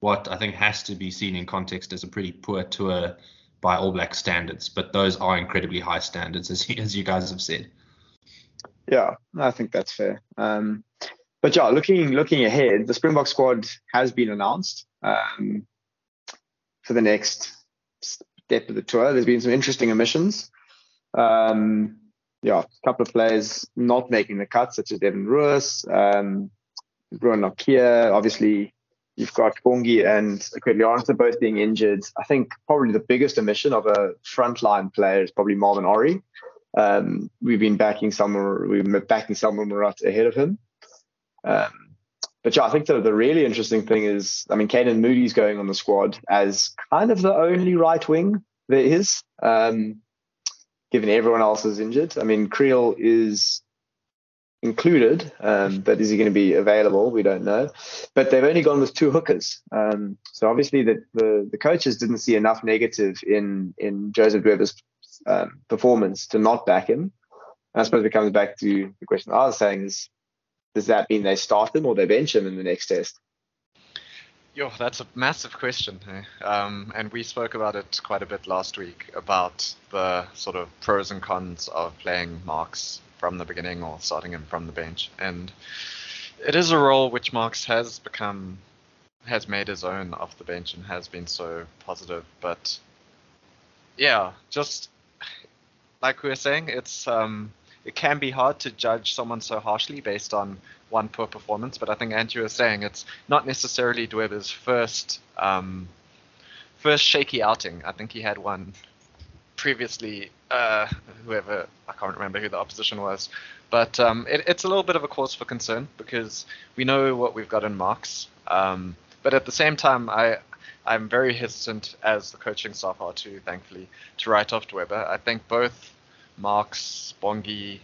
Speaker 3: what I think has to be seen in context as a pretty poor tour by All Black standards, but those are incredibly high standards, as as you guys have said.
Speaker 1: Yeah, I think that's fair. Um, but yeah, looking looking ahead, the Springbok squad has been announced um, for the next step of the tour. There's been some interesting omissions. Um, yeah, a couple of players not making the cut, such as Devin Ruiz, um, Ruan Lockyer. Obviously, you've got Bongi and Kurt-Lee Arendse both being injured. I think probably the biggest omission of a frontline player is probably Marvin Orie. Um, we've been backing someone, we've been backing Salmaan Moerat ahead of him. Um, but yeah, I think the, the really interesting thing is, I mean, Canan Moodie's going on the squad as kind of the only right wing there is, um, given everyone else is injured. I mean, Kriel is included, um, but is he going to be available? We don't know. But they've only gone with two hookers. Um, so obviously the, the, the coaches didn't see enough negative in in Joseph Dweba's um, performance to not back him. And I suppose it comes back to the question I was saying is, does that mean they start him or they bench him in the next test?
Speaker 2: Yo, that's a massive question. Eh? Um, and we spoke about it quite a bit last week about the sort of pros and cons of playing Marx from the beginning or starting him from the bench. And it is a role which Marx has become, has made his own off the bench and has been so positive. But yeah, just like we were saying, it's um, it can be hard to judge someone so harshly based on one poor performance. But I think Andrew was saying it's not necessarily Dweba's first um, first shaky outing. I think he had one previously. Uh, whoever I can't remember who the opposition was, but um, it, it's a little bit of a cause for concern because we know what we've got in Marx. Um, but at the same time, I I'm very hesitant, as the coaching staff are too, thankfully, to write off Dweba. I think both Marx, Bongi,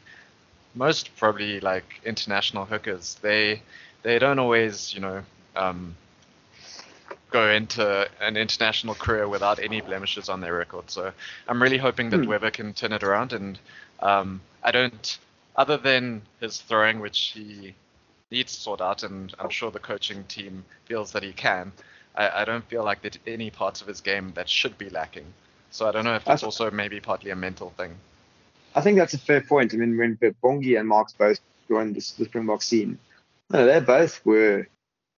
Speaker 2: most probably like international hookers, they they don't always, you know, um, go into an international career without any blemishes on their record. So I'm really hoping that hmm. Dweba can turn it around. And um, I don't, other than his throwing, which he needs to sort out, and I'm sure the coaching team feels that he can. I, I don't feel like there's any parts of his game that should be lacking. So I don't know if that's also maybe partly a mental thing.
Speaker 1: I think that's a fair point. I mean, when Bongi and Marx both joined the, the Springbok scene, no, they both were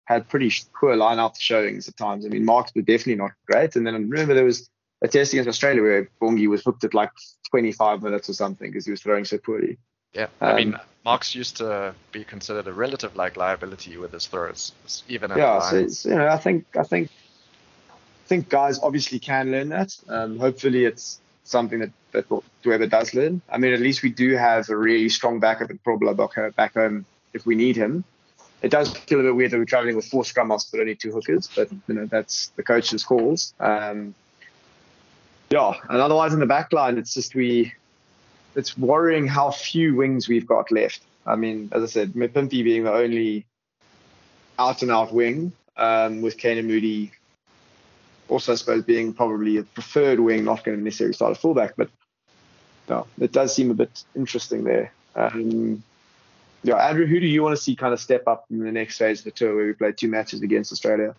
Speaker 1: had pretty poor line-out showings at times. I mean, Marx was definitely not great. And then I remember there was a test against Australia where Bongi was hooked at like 25 minutes or something because he was throwing so poorly.
Speaker 2: Yeah, I mean, um, Marx used to be considered a relative like liability with his throws, even at
Speaker 1: yeah. So you know, I think I think I think guys obviously can learn that. Um, hopefully, it's something that that whoever does learn. I mean, at least we do have a really strong backup at Probla back home if we need him. It does feel a bit weird that we're traveling with four scrum masters but only two hookers, but you know that's the coach's calls. Um, yeah, and otherwise in the back line, it's just we it's worrying how few wings we've got left. I mean, as I said, Mapimpi being the only out and out wing, um, with and Moodie. also, I suppose, being probably a preferred wing, not going to necessarily start a fullback, but no, it does seem a bit interesting there. Um, yeah, Andrew, who do you want to see kind of step up in the next phase of the tour where we play two matches against Australia?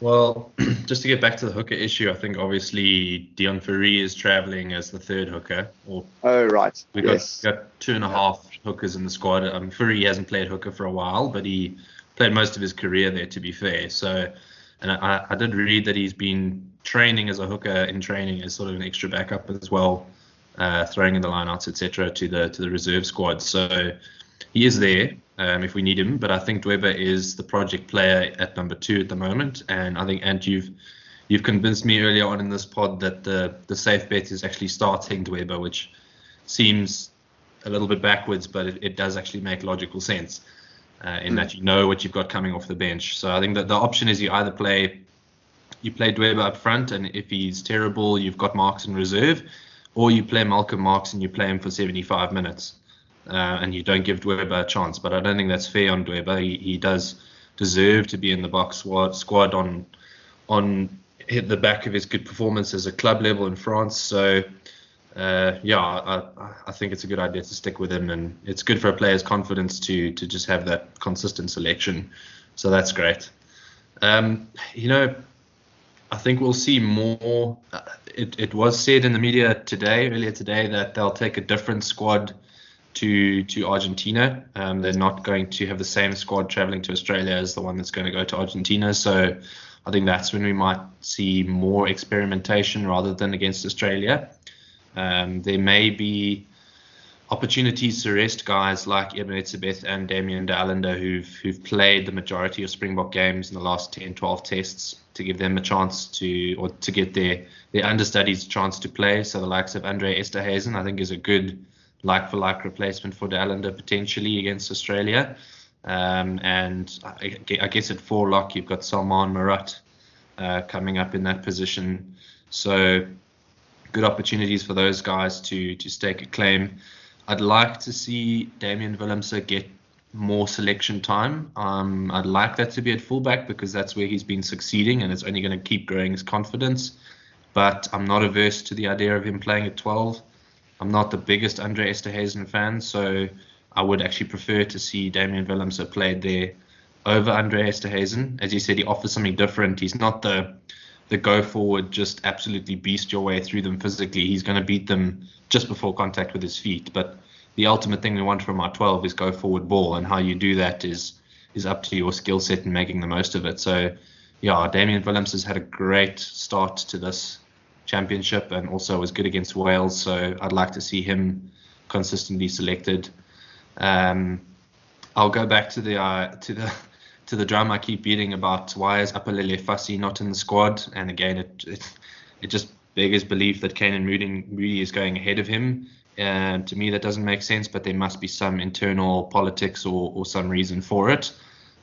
Speaker 3: Well, just to get back to the hooker issue, I think obviously Deon Fourie is travelling as the third hooker. Or
Speaker 1: oh, right.
Speaker 3: We've
Speaker 1: yes.
Speaker 3: got, got two and a half hookers in the squad. Um, Fourie hasn't played hooker for a while, but he played most of his career there, to be fair. So, and I, I did read that he's been training as a hooker in training as sort of an extra backup as well, uh, throwing in the lineouts, etc., to the to the reserve squad. So he is there um, if we need him. But I think Dweba is the project player at number two at the moment, and I think and you've you've convinced me earlier on in this pod that the the safe bet is actually starting Dweba, which seems a little bit backwards, but it, it does actually make logical sense uh, in mm. that you know what you've got coming off the bench. So I think that the option is you either play you play Dweba up front, and if he's terrible, you've got Marx in reserve, or you play Malcolm Marx and you play him for 75 minutes uh, and you don't give Dweba a chance. But I don't think that's fair on Dweba. He, he does deserve to be in the box squad, squad on on hit the back of his good performance as a club level in France. So uh, yeah, I, I think it's a good idea to stick with him, and it's good for a player's confidence to to just have that consistent selection. So that's great. Um, you know, I think we'll see more. Uh, it, it was said in the media today, earlier today, that they'll take a different squad to to Argentina. Um, they're not going to have the same squad traveling to Australia as the one that's going to go to Argentina. So I think that's when we might see more experimentation rather than against Australia. Um, there may be opportunities to rest guys like Eben Etzebeth and Damian de who've who've played the majority of Springbok games in the last 10, 12 tests to give them a chance to or to get their their understudies a chance to play. So the likes of Andre Esterhuizen I think is a good like for like replacement for de potentially against Australia. Um, and I, I, guess at four lock, you've got Salmaan Moerat uh, coming up in that position. So good opportunities for those guys to to stake a claim. I'd like to see Damian Willemse get more selection time. Um, I'd like that to be at fullback because that's where he's been succeeding and it's only going to keep growing his confidence. But I'm not averse to the idea of him playing at 12. I'm not the biggest Andre Esterhuizen fan, so I would actually prefer to see Damian Willemse played there over Andre Esterhuizen. As you said, he offers something different. He's not the the go forward, just absolutely beast your way through them physically. He's going to beat them just before contact with his feet. But the ultimate thing we want from our 12 is go forward ball, and how you do that is is up to your skill set and making the most of it. So, yeah, Damian Willemse has had a great start to this championship and also was good against Wales. So I'd like to see him consistently selected. Um, I'll go back to the uh, to the to the drum I keep beating about why is Aphelele Fassi not in the squad? And again, it it, it just beggars belief that Canan Moodie, Moodie is going ahead of him. And to me, that doesn't make sense, but there must be some internal politics or, or some reason for it.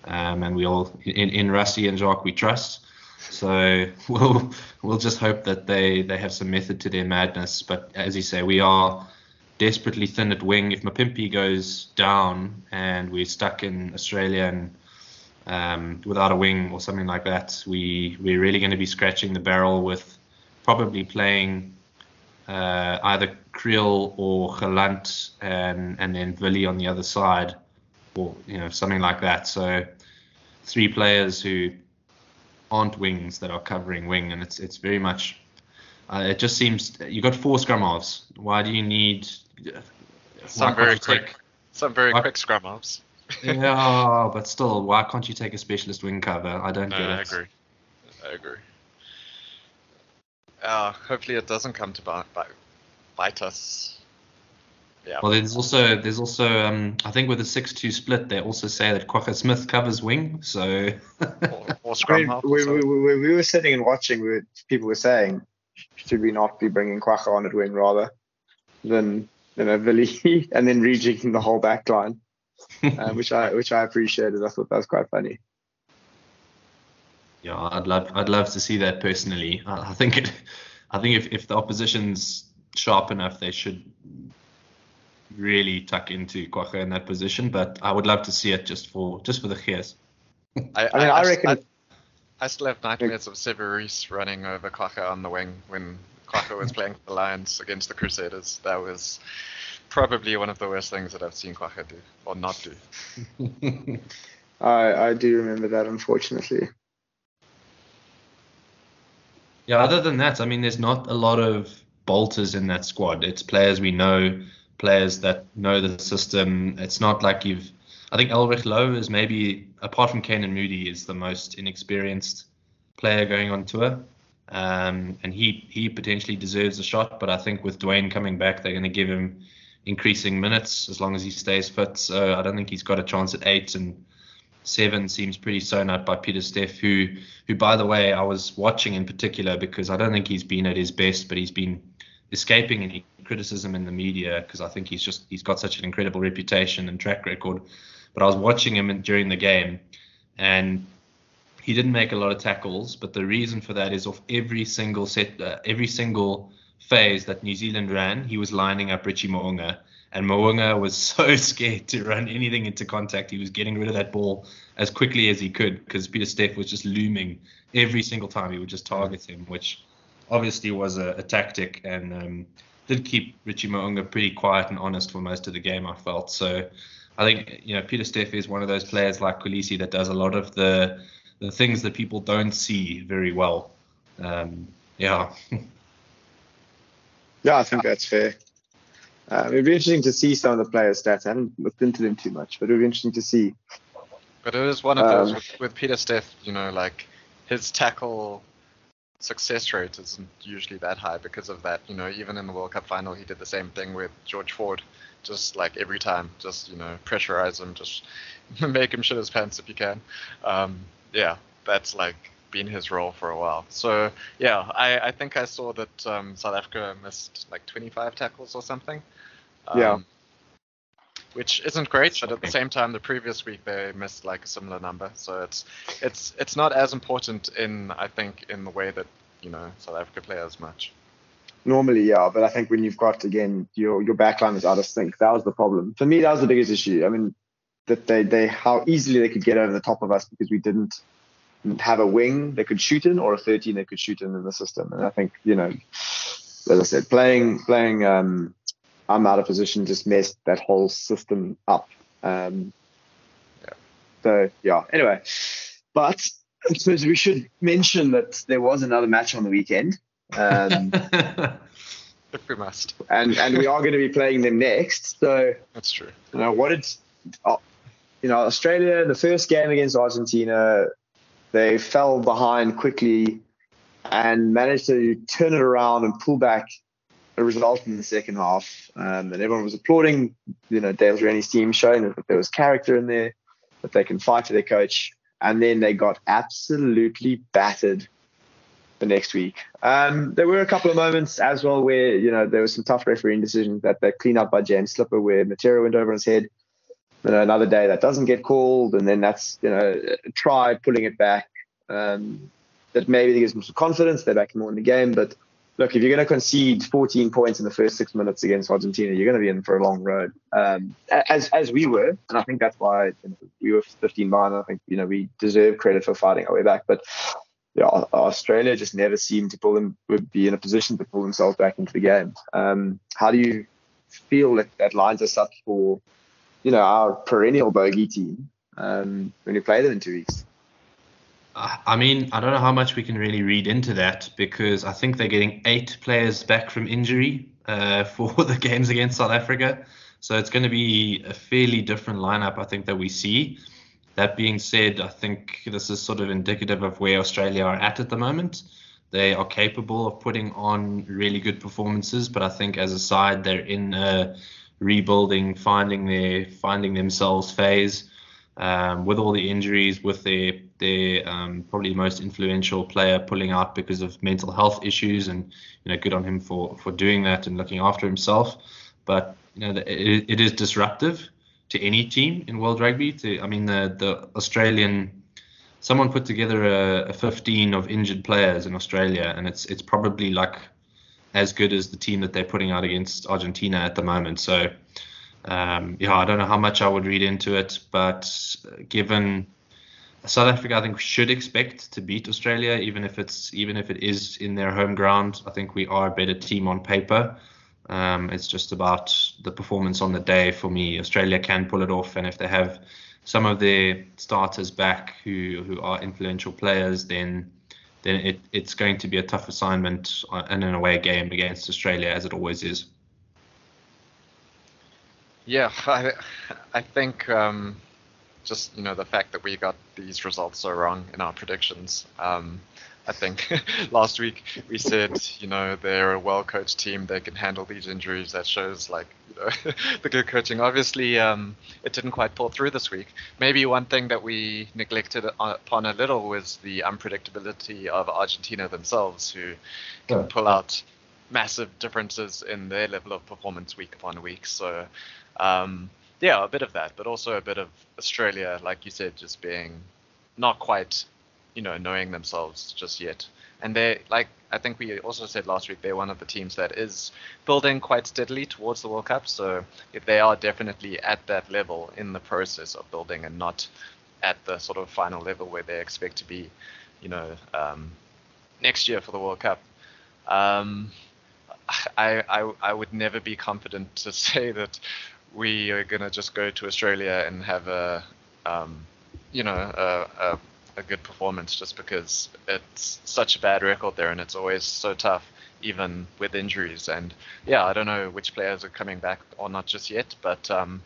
Speaker 3: Um, and we all, in, in Rassie and Jacques, we trust. So we'll we'll just hope that they they have some method to their madness. But as you say, we are desperately thin at wing. If Mapimpi goes down and we're stuck in Australia and um, without a wing or something like that, we we're really going to be scratching the barrel with probably playing uh, either Kriel or Gelant and and then Willie on the other side, or you know something like that. So three players who aren't wings that are covering wing, and it's it's very much. Uh, it just seems you got four scrum halves. Why do you need
Speaker 2: uh, some very quick, take, some very why, quick scrum halves?
Speaker 3: Yeah, but still, why can't you take a specialist wing cover? I don't
Speaker 2: no,
Speaker 3: get
Speaker 2: I it. I agree. I agree. Uh, hopefully, it doesn't come to bite, bite, bite us
Speaker 3: yeah. Well, there's also there's also um, I think with the six-two split, they also say that Kwagga Smith covers wing. So.
Speaker 2: or, or scrum
Speaker 1: half. We, we, we, we, were sitting and watching. We were, people were saying, should we not be bringing Kwagga on at wing rather than you know Vili and then rejigging the whole back line, uh, which I which I appreciated. I thought that was quite funny.
Speaker 3: Yeah, I'd love I'd love to see that personally. I, I think it, I think if, if the opposition's sharp enough, they should really tuck into Kwagga in that position, but I would love to see it just for just for the gears.
Speaker 1: I, I, mean, I, reckon.
Speaker 2: I still have nightmares of Sevu Reece running over Kwagga on the wing when Kwagga was playing for the Lions against the Crusaders. That was probably one of the worst things that I've seen Kwagga do or not do.
Speaker 1: I I do remember that, unfortunately.
Speaker 3: Yeah, other than that, I mean, there's not a lot of bolters in that squad. It's players we know, players that know the system. It's not like you've. I think Elrigh Louw is maybe, apart from Canan Moodie, is the most inexperienced player going on tour. Um, and he, he potentially deserves a shot, but I think with Duane coming back, they're going to give him increasing minutes as long as he stays fit. So I don't think he's got a chance at eight. And seven seems pretty sewn up by Pieter-Steph, who, who by the way, I was watching in particular because I don't think he's been at his best, but he's been escaping any criticism in the media because I think he's just he's got such an incredible reputation and track record. But I was watching him during the game, and he didn't make a lot of tackles. But the reason for that is off every single set, uh, every single phase that New Zealand ran, he was lining up Richie Mo'unga. And Mo'unga was so scared to run anything into contact. He was getting rid of that ball as quickly as he could because Pieter-Steph was just looming every single time he would just target him, which obviously was a, a tactic and um, did keep Richie Mo'unga pretty quiet and honest for most of the game, I felt. So I think, you know, Pieter-Steph is one of those players like Kolisi that does a lot of the the things that people don't see very well. Um, yeah.
Speaker 1: yeah, I think that's fair. Uh, it'd be interesting to see some of the players' stats. I haven't looked into them too much, but it'd be interesting to see.
Speaker 2: But it is one of those um, with, with Pieter-Steph, you know, like his tackle success rate isn't usually that high because of that. You know, even in the World Cup final, he did the same thing with George Ford. Just like every time, just you know, pressurize him, just make him shit his pants if you can. Um, yeah, that's like been his role for a while. So yeah, I, I think I saw that um, South Africa missed like 25 tackles or something.
Speaker 1: Um, yeah.
Speaker 2: Which isn't great, but at the same time, the previous week they missed like a similar number. So it's it's it's not as important in I think in the way that you know South Africa play as much.
Speaker 1: Normally, yeah, but I think when you've got again your your backline is out of sync, that was the problem. For me, that was the biggest issue. I mean, that they they how easily they could get over the top of us because we didn't have a wing they could shoot in or a 13 they could shoot in in the system. And I think you know, as I said, playing playing um, Am out of position just messed that whole system up. Um, yeah. So yeah. Anyway, but I suppose we should mention that there was another match on the weekend. Um,
Speaker 2: we must.
Speaker 1: And and we are going to be playing them next. So
Speaker 2: that's true.
Speaker 1: You know what did, oh, you know Australia the first game against Argentina, they fell behind quickly and managed to turn it around and pull back a result in the second half, um, and everyone was applauding, you know, Dave Rennie's team, showing that there was character in there, that they can fight for their coach, and then they got absolutely battered the next week. Um, there were a couple of moments as well where, you know, there was some tough refereeing decisions that they cleaned up by James Slipper where Matera went over his head. You know, another day that doesn't get called, and then that's, you know, try pulling it back. Um, that maybe gives them some confidence, they're back more in the game, but look, if you're going to concede 14 points in the first six minutes against Argentina, you're going to be in for a long road, um, as as we were, and I think that's why you know, we were 15 behind. I think you know we deserve credit for fighting our way back, but yeah, Australia just never seemed to pull them would be in a position to pull themselves back into the game. Um, how do you feel that that lines us up for you know our perennial bogey team um, when you play them in two weeks?
Speaker 3: I mean, I don't know how much we can really read into that because I think they're getting eight players back from injury uh, for the games against South Africa. So it's going to be a fairly different lineup, I think, that we see. That being said, I think this is sort of indicative of where Australia are at at the moment. They are capable of putting on really good performances, but I think as a side, they're in a rebuilding, finding their finding themselves phase um, with all the injuries, with their their um, probably most influential player pulling out because of mental health issues, and you know, good on him for for doing that and looking after himself. But you know, it, it is disruptive to any team in World Rugby. To I mean, the the Australian someone put together a, a 15 of injured players in Australia, and it's it's probably like as good as the team that they're putting out against Argentina at the moment. So um, yeah, I don't know how much I would read into it, but given South Africa, I think, should expect to beat Australia, even if it's even if it is in their home ground. I think we are a better team on paper. Um, it's just about the performance on the day for me. Australia can pull it off, and if they have some of their starters back who who are influential players, then then it, it's going to be a tough assignment and, in an away game against Australia, as it always is.
Speaker 2: Yeah, I I think um, just you know the fact that we got these results so wrong in our predictions. Um, I think last week we said, you know, they're a well-coached team. They can handle these injuries. That shows like you know, the good coaching. Obviously, um, it didn't quite pull through this week. Maybe one thing that we neglected upon a little was the unpredictability of Argentina themselves, who can yeah. pull out massive differences in their level of performance week upon week. So, um, yeah, a bit of that, but also a bit of Australia, like you said, just being not quite you know knowing themselves just yet. And they like I think we also said last week they're one of the teams that is building quite steadily towards the World Cup. So if they are definitely at that level in the process of building and not at the sort of final level where they expect to be, you know, um, next year for the World Cup. Um, I, I I would never be confident to say that we are gonna just go to Australia and have a um, you know a, a a good performance just because it's such a bad record there and it's always so tough even with injuries. And yeah i don't know which players are coming back or not just yet but um,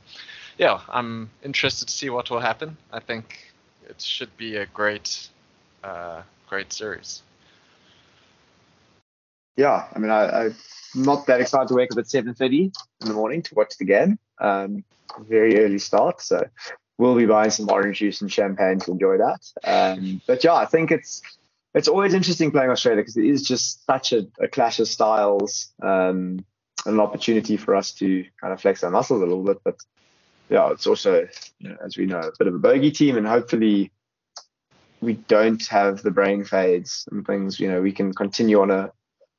Speaker 2: yeah i'm interested to see what will happen. I think it should be a great uh, great series.
Speaker 1: Yeah i mean I, i'm not that excited to wake up at 7.30 in the morning to watch the game. Um, very early start so we'll be buying some orange juice and champagne to enjoy that. Um, but yeah, I think it's it's always interesting playing Australia because it is just such a, a clash of styles um, and an opportunity for us to kind of flex our muscles a little bit. But yeah, it's also, you know, as we know, a bit of a bogey team, and hopefully we don't have the brain fades and things. You know, we can continue on a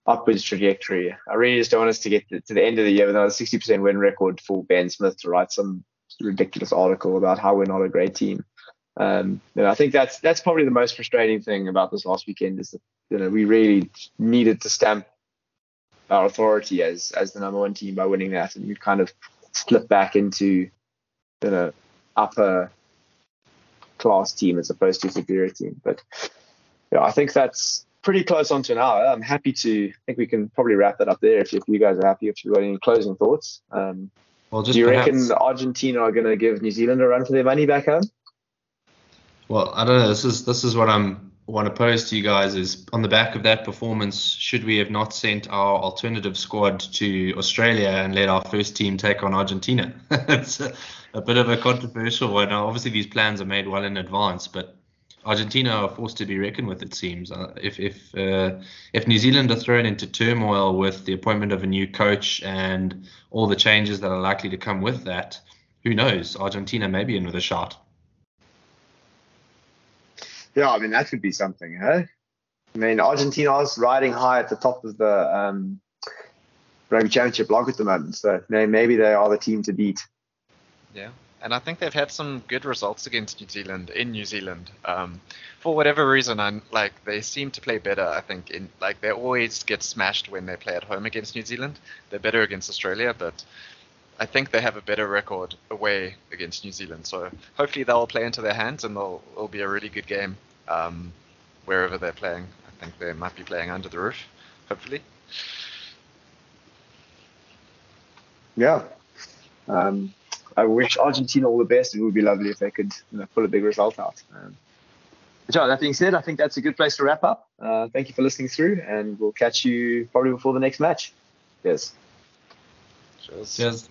Speaker 1: upwards trajectory. I really just don't want us to get to the end of the year with another 60% win record for Ben Smith to write some ridiculous article about how we're not a great team. Um, and I think that's that's probably the most frustrating thing about this last weekend is that you know we really needed to stamp our authority as as the number one team by winning that, and we kind of slip back into you know upper class team as opposed to superior team. But yeah, I think that's pretty close on to an hour. I'm happy to. I think we can probably wrap that up there if, if you guys are happy. If you've got any closing thoughts. Um, well, just Do you perhaps, reckon Argentina are going to give New Zealand a run for their money back home?
Speaker 3: Well, I don't know. This is this is what I'm want to pose to you guys is on the back of that performance, should we have not sent our alternative squad to Australia and let our first team take on Argentina? it's a, a, bit of a controversial one. Now, obviously, these plans are made well in advance, but Argentina are forced to be reckoned with. It seems uh, if if uh, if New Zealand are thrown into turmoil with the appointment of a new coach and all the changes that are likely to come with that, who knows? Argentina may be in with a shot.
Speaker 1: Yeah, I mean that would be something, huh? I mean Argentina's riding high at the top of the um, rugby championship block at the moment, so maybe they are the team to beat.
Speaker 2: Yeah and I think they've had some good results against New Zealand in New Zealand. Um, for whatever reason, I'm like they seem to play better. I think in like they always get smashed when they play at home against New Zealand. They're better against Australia, but I think they have a better record away against New Zealand. So hopefully they'll play into their hands and they'll it'll be a really good game um, wherever they're playing. I think they might be playing under the roof, hopefully.
Speaker 1: Yeah. Um, I wish Argentina all the best. It would be lovely if they could you know, pull a big result out. Um, that being said, I think that's a good place to wrap up. Uh, thank you for listening through, and we'll catch you probably before the next match. Yes.
Speaker 2: Cheers. Cheers.